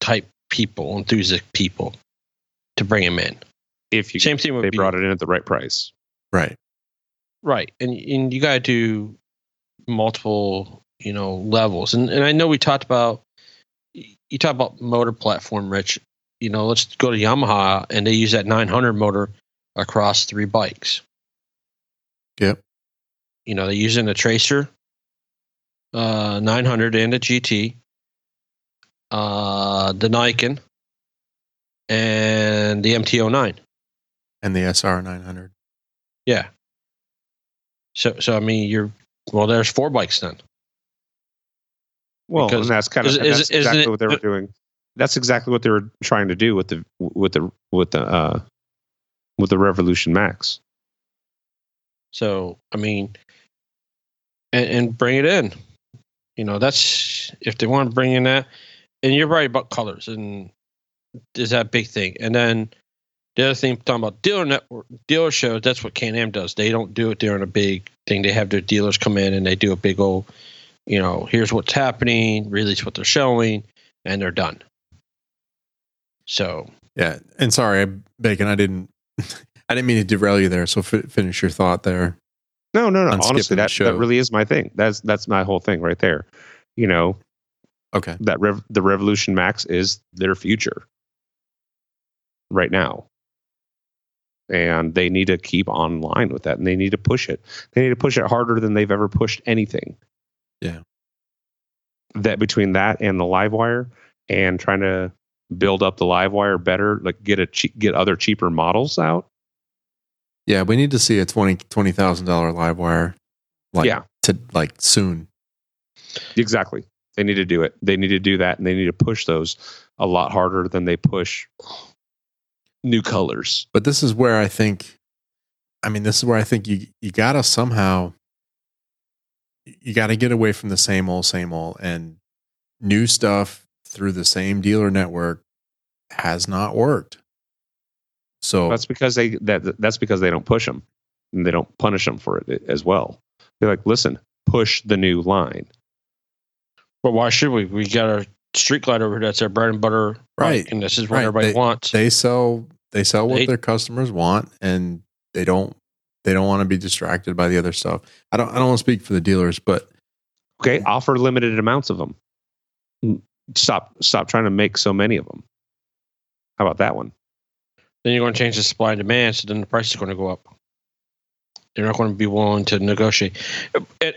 type people, enthusiast people, to bring them in. If you Same thing with they brought it in at the right price. Right. Right, and and you got to do multiple, you know, levels. And and I know we talked about you talk about motor platform, Rich. You know, let's go to Yamaha, and they use that 900 motor across three bikes. Yep. You know, they're using a Tracer, uh, 900 and a GT, uh, the Niken, and the MT09. And the SR nine hundred. Yeah. So so I mean, you're well. There's four bikes then. Well, Because and that's kind of is- is- that's isn't exactly it- what they were doing. That's exactly what they were trying to do with the with the with the uh with the Revolution Max. So I mean, and, and bring it in. You know, that's if they want to bring in that. And you're right about colors, and is that big thing. And then the other thing, talking about dealer network, dealer shows. That's what Can-Am does. They don't do it during a big thing. They have their dealers come in and they do a big old, you know, here's what's happening, release what they're showing, and they're done. So Yeah. And sorry, Bacon, I didn't I didn't mean to derail you there. So fi- finish your thought there. No, no, no. Honestly, skipping that that really is my thing. That's that's my whole thing right there. You know Okay. that rev, the Revolution Max is their future right now, and they need to keep online with that, and they need to push it. They need to push it harder than they've ever pushed anything. Yeah. That between that and the LiveWire and trying to build up the LiveWire better, like get a che- get other cheaper models out. Yeah, we need to see a twenty twenty thousand dollar LiveWire like Yeah. to like soon. Exactly. They need to do it. They need to do that, and they need to push those a lot harder than they push new colors. But this is where I think I mean, this is where I think you you gotta somehow you gotta get away from the same old, same old and new stuff through the same dealer network has not worked. So That's because they that that's because they don't push them, and they don't punish them for it eh, as well. They're like, listen, push the new line. But why should we? We got our street glide over here. That's our bread and butter, Right. And this is what Right. everybody They- wants. they sell they sell what They- their customers want and they don't they don't want to be distracted by the other stuff. I don't I don't want to speak for the dealers, but Okay, offer limited amounts of them. Stop stop trying to make so many of them. How about that one? then you're going to change the supply and demand, so then the price is going to go up. They're not going to be willing to negotiate.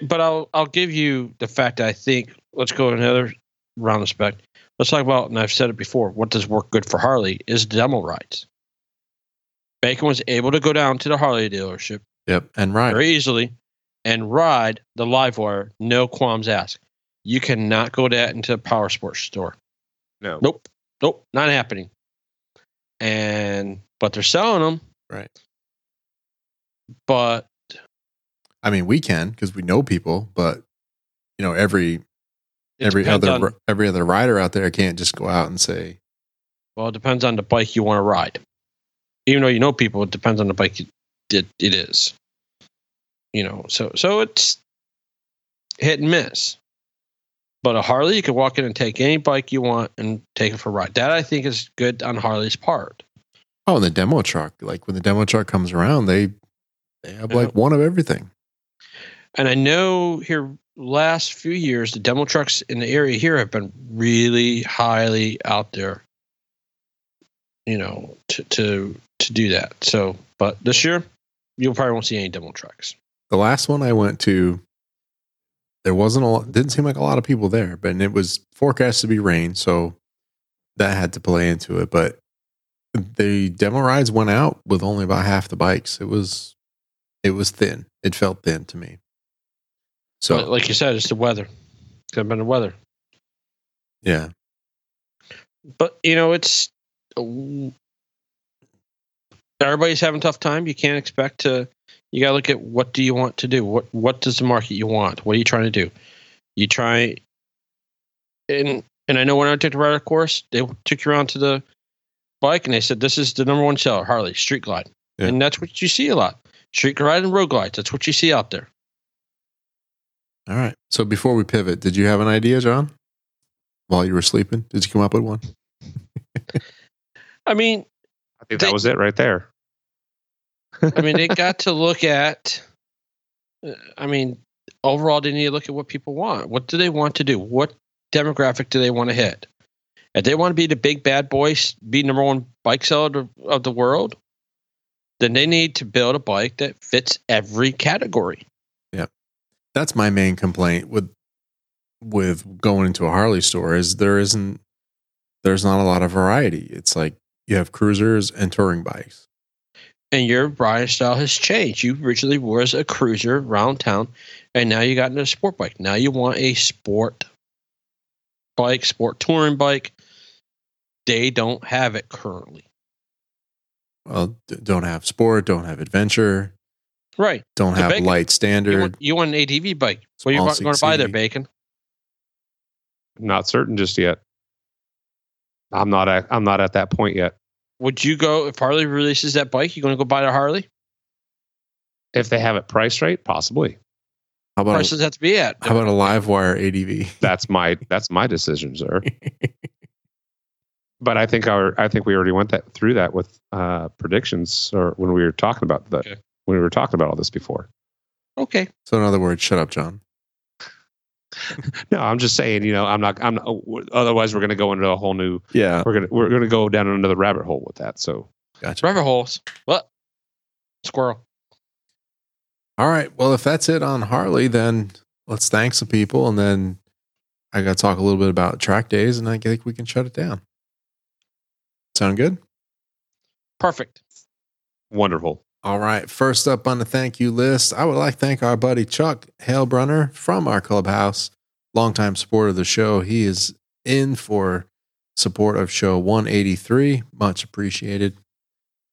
But I'll I'll give you the fact that I think let's go another round the spec. Let's talk about, and I've said it before, what does work good for Harley is demo rides. Bacon was able to go down to the Harley dealership Yep. And right. very easily and ride the LiveWire, no qualms asked. You cannot go that into a power sports store. No. Nope. Nope. Not happening. And but they're selling them. Right. But I mean, we can because we know people, but you know, every every other on- every other rider out there can't just go out and say, well, it depends on the bike you want to ride. Even though you know people, it depends on the bike it, it, it is. You know, so so it's hit and miss. But a Harley, you can walk in and take any bike you want and take it for a ride. That I think is good on Harley's part. "Oh, and the demo truck." Like when the demo truck comes around, they they have Yeah. like one of everything. And I know here last few years the demo trucks in the area here have been really highly out there. You know, to to to do that. So, but this year you probably won't see any demo trucks. The last one I went to, there wasn't a lot, didn't seem like a lot of people there, but it was forecast to be rain, so that had to play into it. But the demo rides went out with only about half the bikes. It was it was thin. It felt thin to me. So but like you said, it's the weather. It could have been the weather. yeah, But you know, it's everybody's having a tough time. You can't expect to. You got to look at what do you want to do. What what does the market you want? What are you trying to do? You try, and and I know when I took the rider course, they took you around to the bike and they said this is the number one seller, Harley Street Glide, Yeah. and that's what you see a lot. Street Glide and Road Glides. That's what you see out there. all right. So before we pivot, did you have an idea, John? While you were sleeping, did you come up with one? I mean, I think They- that was it right there. I mean, they got to look at. uh, I mean, overall, they need to look at what people want. What do they want to do? What demographic do they want to hit? If they want to be the big bad boys, be number one bike seller of- of the world, then they need to build a bike that fits every category. Yeah. That's my main complaint with with going into a Harley store is there isn't there's not a lot of variety. It's like you have cruisers and touring bikes. And your riding style has changed. You originally was a cruiser around town, and now you got into a sport bike. Now you want a sport bike, sport touring bike. They don't have it currently. Well, don't have sport, don't have adventure, Right. don't So have bacon- light You standard. want, you want an ATV bike. What are you Small going to buy there, 680. Bacon? Not certain just yet. I'm not at, I'm not at that point yet. Would you go, if Harley releases that bike, you going to go buy the Harley? If they have it priced right, possibly. how about Prices have to be at. how about a LiveWire ADV? That's my that's my decision, sir. but I think our I think we already went that through that with uh, predictions or when we were talking about the Okay. when we were talking about all this before. Okay. So in other words, shut up, John. No, I'm just saying, you know, I'm not I'm not, otherwise we're going to go into a whole new Yeah, we're going to we're going to go down another rabbit hole with that. So gotcha. Rabbit holes. What? Squirrel. All right. Well, if that's it on Harley, then let's thank some people, and then I got to talk a little bit about track days, and I think we can shut it down. Sound good? Perfect. wonderful. All right. First up on the thank you list, I would like to thank our buddy Chuck Halebrunner from our clubhouse, longtime supporter of the show. He is in for support of show 183. Much appreciated.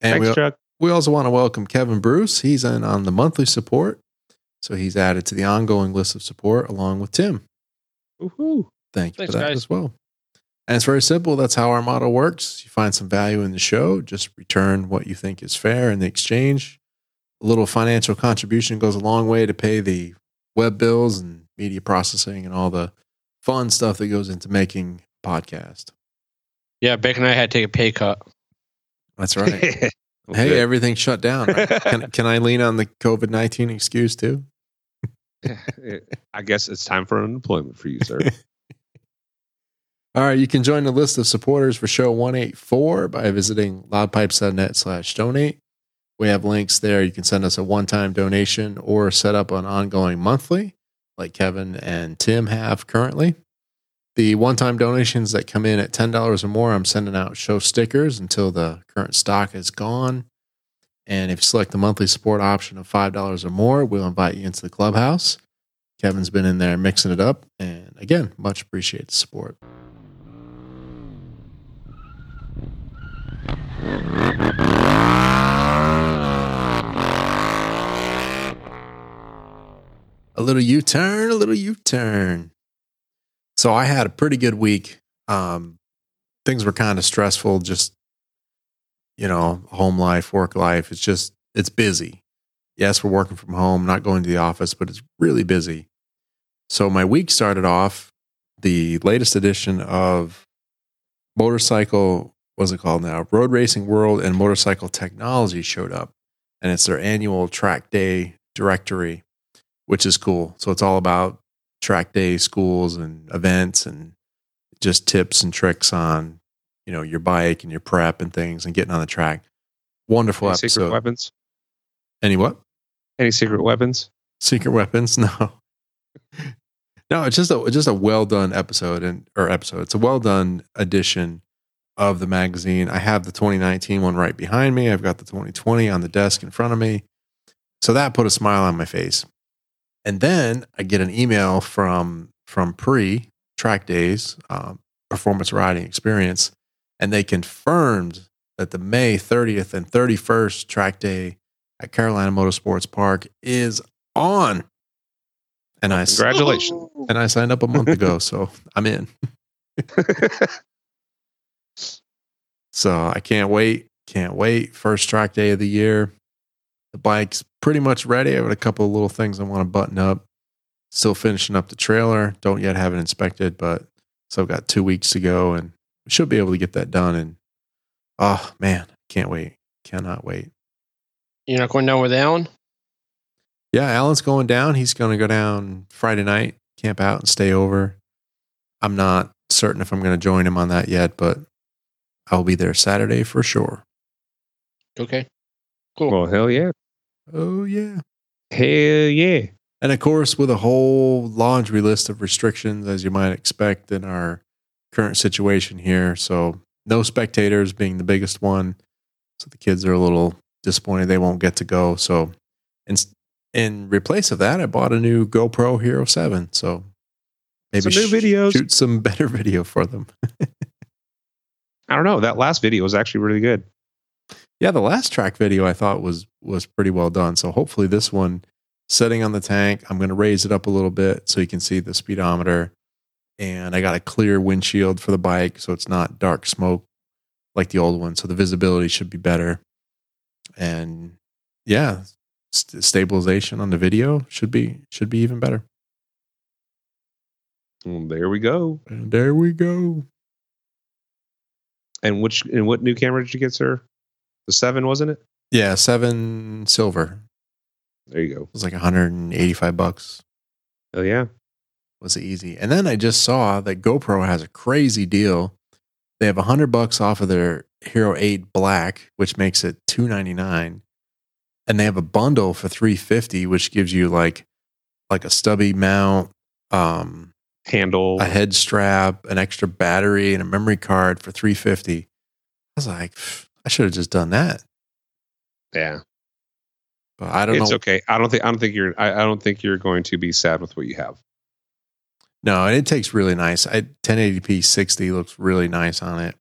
And Thanks, we, Chuck. we also want to welcome Kevin Bruce. He's in on the monthly support. So he's added to the ongoing list of support along with Tim. Woohoo. Thank you Thanks, for that guys. as well. And it's very simple. That's how our model works. You find some value in the show, just return what you think is fair in the exchange. A little financial contribution goes a long way to pay the web bills and media processing and all the fun stuff that goes into making a podcast. Yeah, Bacon and I had to take a pay cut. That's right. hey, Okay. everything's shut down. Right? Can, can I lean on the COVID 19 excuse too? I guess it's time for unemployment for you, sir. All right, you can join the list of supporters for show 184 by visiting loudpipes.net slash donate. We have links there. You can send us a one-time donation or set up an ongoing monthly like Kevin and Tim have currently. the one-time donations that come in at ten dollars or more, I'm sending out show stickers until the current stock is gone. And if you select the monthly support option of five dollars or more, we'll invite you into the clubhouse. Kevin's been in there mixing it up, and again, much appreciate the support. A little U turn, a little U turn. So I had a pretty good week. Um, things were kind of stressful, just you know, home life, work life. It's just it's busy. Yes, we're working from home, not going to the office, but it's really busy. So my week started off the latest edition of motorcycle what's it called now? Road Racing World and Motorcycle Technology showed up, and it's their annual track day directory, which is cool. So it's all about track day schools and events and just tips and tricks on you know your bike and your prep and things and getting on the track. Wonderful Any episode. secret weapons? Any what? Any secret weapons? Secret weapons? No. No, it's just a it's just a well done episode and or episode. It's a well done edition of the magazine. I have the 2019 one right behind me. I've got the 2020 on the desk in front of me. So that put a smile on my face. And then I get an email from from Pre Track Days um, Performance Riding Experience, and they confirmed that the May 30th and 31st track day at Carolina Motorsports Park is on. And I Congratulations. and I signed up a month ago, so I'm in. So I can't wait. Can't wait. First track day of the year. The bike's pretty much ready. I have a couple of little things I want to button up. Still finishing up the trailer. Don't yet have it inspected, but so I've got two weeks to go and we should be able to get that done. And oh man, can't wait. Cannot wait. You're not going down with Alan? Yeah, Alan's going down. He's going to go down Friday night, camp out and stay over. I'm not certain if I'm going to join him on that yet, but I'll be there Saturday for sure. Okay. Cool. well, hell yeah. Oh, yeah. Hell yeah. And of course, with a whole laundry list of restrictions, as you might expect in our current situation here. So, no spectators being the biggest one. So, the kids are a little disappointed they won't get to go. So, in, in replace of that, I bought a new GoPro Hero 7. So, maybe Some new sh- videos. shoot some better video for them. I don't know. That last video was actually really good. Yeah, the last track video I thought was was pretty well done. So hopefully this one setting on the tank, I'm going to raise it up a little bit so you can see the speedometer and I got a clear windshield for the bike so it's not dark smoke like the old one. So the visibility should be better. And yeah, st- stabilization on the video should be should be even better. Well, there we go. And there we go. And which and what new camera did you get, sir? The seven, wasn't it? Yeah, 7 silver. There you go. It was like 185 bucks. Oh yeah. was it easy. And then I just saw that GoPro has a crazy deal. They have a hundred bucks off of their Hero 8 Black, which makes it two ninety nine. And they have a bundle for three fifty, which gives you like like a stubby mount, um, Handle. a head strap, an extra battery, and a memory card for three fifty. I was like, I should have just done that. yeah. But I don't It's know. okay. I don't think I don't think you're I, I don't think you're going to be sad with what you have. No, and it takes really nice. I, 1080p 60 looks really nice on it.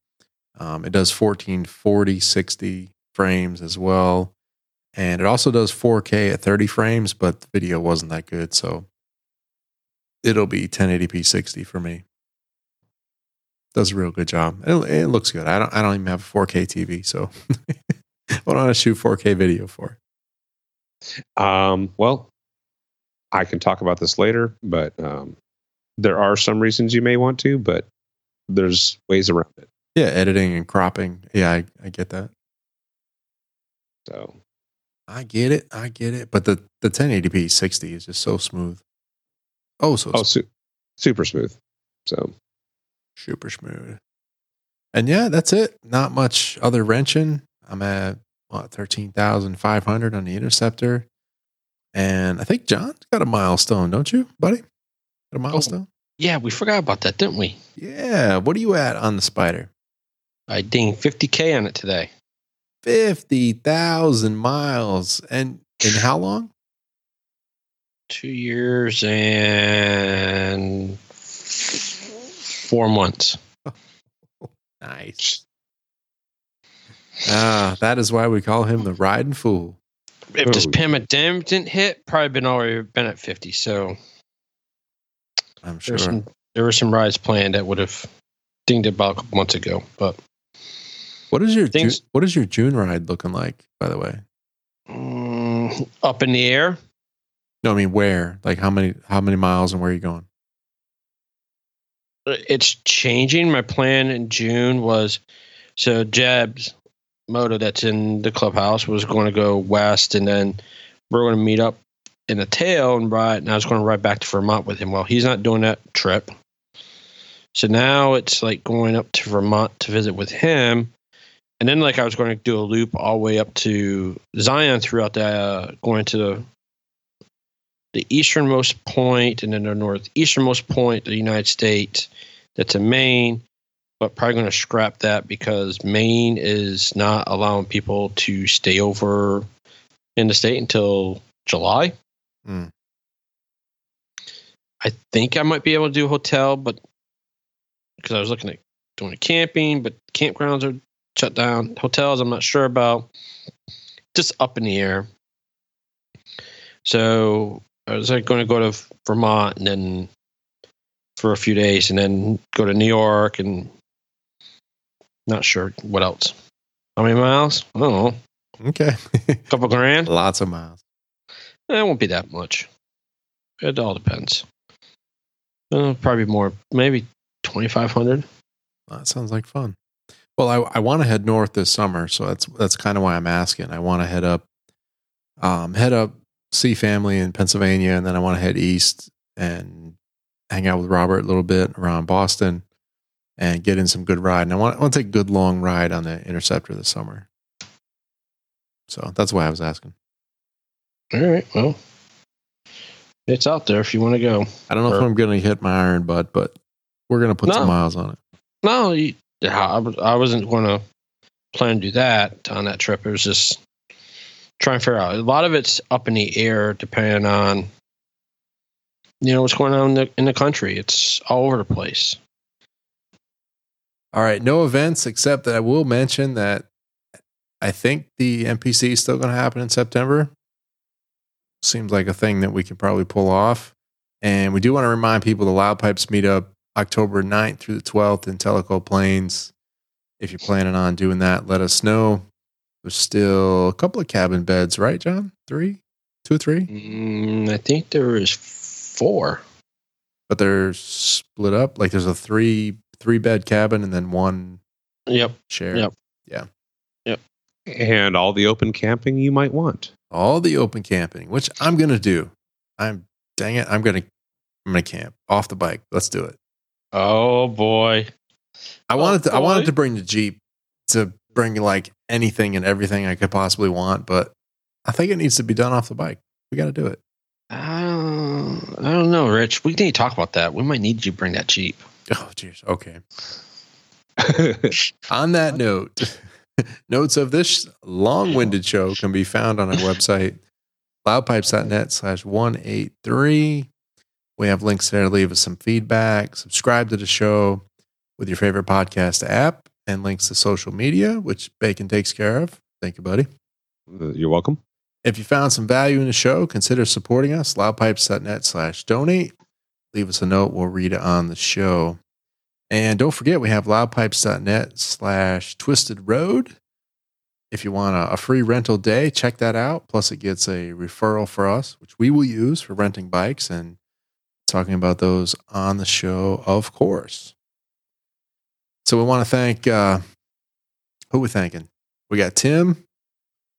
Um, it does 1440 60 frames as well. And it also does 4K at 30 frames, but the video wasn't that good. So it'll be 1080p 60 for me. Does a real good job. It, it looks good. I don't, I don't even have a 4K TV. So what do I shoot 4K video for? Um, well, I can talk about this later, but um, there are some reasons you may want to, but there's ways around it. Yeah, editing and cropping. Yeah, I, I get that. So I get it. I get it. But the, the 1080p 60 is just so smooth. Oh, so oh, su- super smooth. So super smooth. And yeah, that's it. Not much other wrenching. I'm at what, 13,500 on the Interceptor. And I think John's got a milestone, don't you, buddy? Got a oh, milestone? Yeah, we forgot about that, didn't we? Yeah. What are you at on the Spyder? I dinged 50K on it today. 50,000 miles. And in how long? Two years and four months. Nice. Ah, that is why we call him the riding fool. If this Oh. pandemic didn't hit, probably been already been at 50. So I'm sure. there's some, there were some rides planned that would have dinged about a couple months ago. But What is your Ju- Things- what is your June ride looking like, by the way? mm, up in the air, No, I mean where? Like how many how many miles and where are you going? it's changing. My plan in June was so Jeb's moto that's in the clubhouse was going to go west, and then we're going to meet up in the tail and ride. And I was going to ride back to Vermont with him. Well, he's not doing that trip, so now it's like going up to Vermont to visit with him. And then, like, I was going to do a loop all the way up to Zion throughout the uh, going to the the easternmost point and then the northeasternmost point of the United States. That's in Maine, but probably going to scrap that because Maine is not allowing people to stay over in the state until July. Hmm. I think I might be able to do a hotel, but because I was looking at doing camping, but campgrounds are shut down. Hotels, I'm not sure about. Just up in the air. So I was like going to go to Vermont and then for a few days and then go to New York and not sure what else. How many miles? I don't know. Okay. A couple grand? Lots of miles. Eh, It won't be that much. It all depends. Uh, probably more, maybe 2,500. That sounds like fun. Well, I, I want to head north this summer, so that's that's kind of why I'm asking. I want to head up, um, head up, see family in Pennsylvania, and then I want to head east and hang out with Robert a little bit around Boston, and get in some good ride. And I want I want to take a good long ride on the Interceptor this summer. So that's why I was asking. All right. Well, it's out there if you want to go. I don't know if I'm going to hit my iron butt, but we're going to put No. some miles on it. No, you, I, I wasn't going to plan to do that on that trip. It was just trying to figure out. A lot of it's up in the air, depending on you know what's going on in the, in the country. It's all over the place. All right, no events except that I will mention that I think the NPC is still going to happen in September. Seems like a thing that we can probably pull off. And we do want to remind people the Loud Pipes meetup October 9th through the 12th in Tellico Plains. If you're planning on doing that, let us know. There's still a couple of cabin beds, right, John? Three? Two, three? Mm, I think there is four. But they're split up. Like there's a three three bed cabin and then one Yep. share. Yep. Yeah. Yep. And all the open camping you might want. all the open camping, which I'm gonna do. I'm dang it, I'm gonna I'm gonna camp off the bike. Let's do it. Oh boy. I Oh, wanted to I wanted to bring the Jeep to bring like anything and everything I could possibly want, but I think it needs to be done off the bike. We gotta do it. I don't, I don't know, Rich. We need to talk about that. We might need you to bring that Jeep. Oh jeez. Okay. On that note, notes of this long-winded show can be found on our website, loudpipes.net slash 183. We have links there to leave us some feedback, subscribe to the show with your favorite podcast app, and links to social media, which Bacon takes care of. Thank you, buddy. Uh, you're welcome. If you found some value in the show, consider supporting us, loudpipes.net slash donate. Leave us a note. We'll read it on the show. And don't forget, we have loudpipes.net slash twisted road. If you want a, a free rental day, check that out. Plus, it gets a referral for us, which we will use for renting bikes and talking about those on the show, of course. So we want to thank, uh, who we're thanking? We got Tim,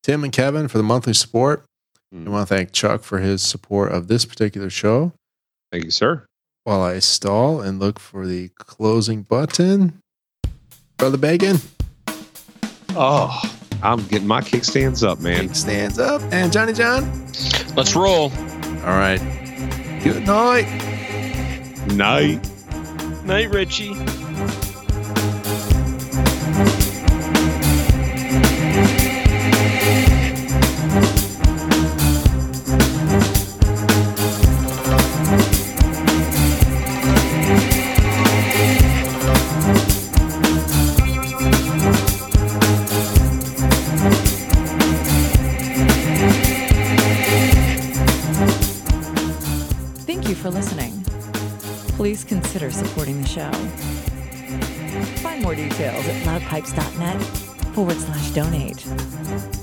Tim and Kevin for the monthly support. We want to thank Chuck for his support of this particular show. Thank you, sir. While I stall and look for the closing button, Brother Bacon Oh, I'm getting my kickstands up, man. stands up, and Johnny John. Let's roll. All right. Good night. Night. Night, Richie. Show. Find more details at loudpipes.net forward slash donate.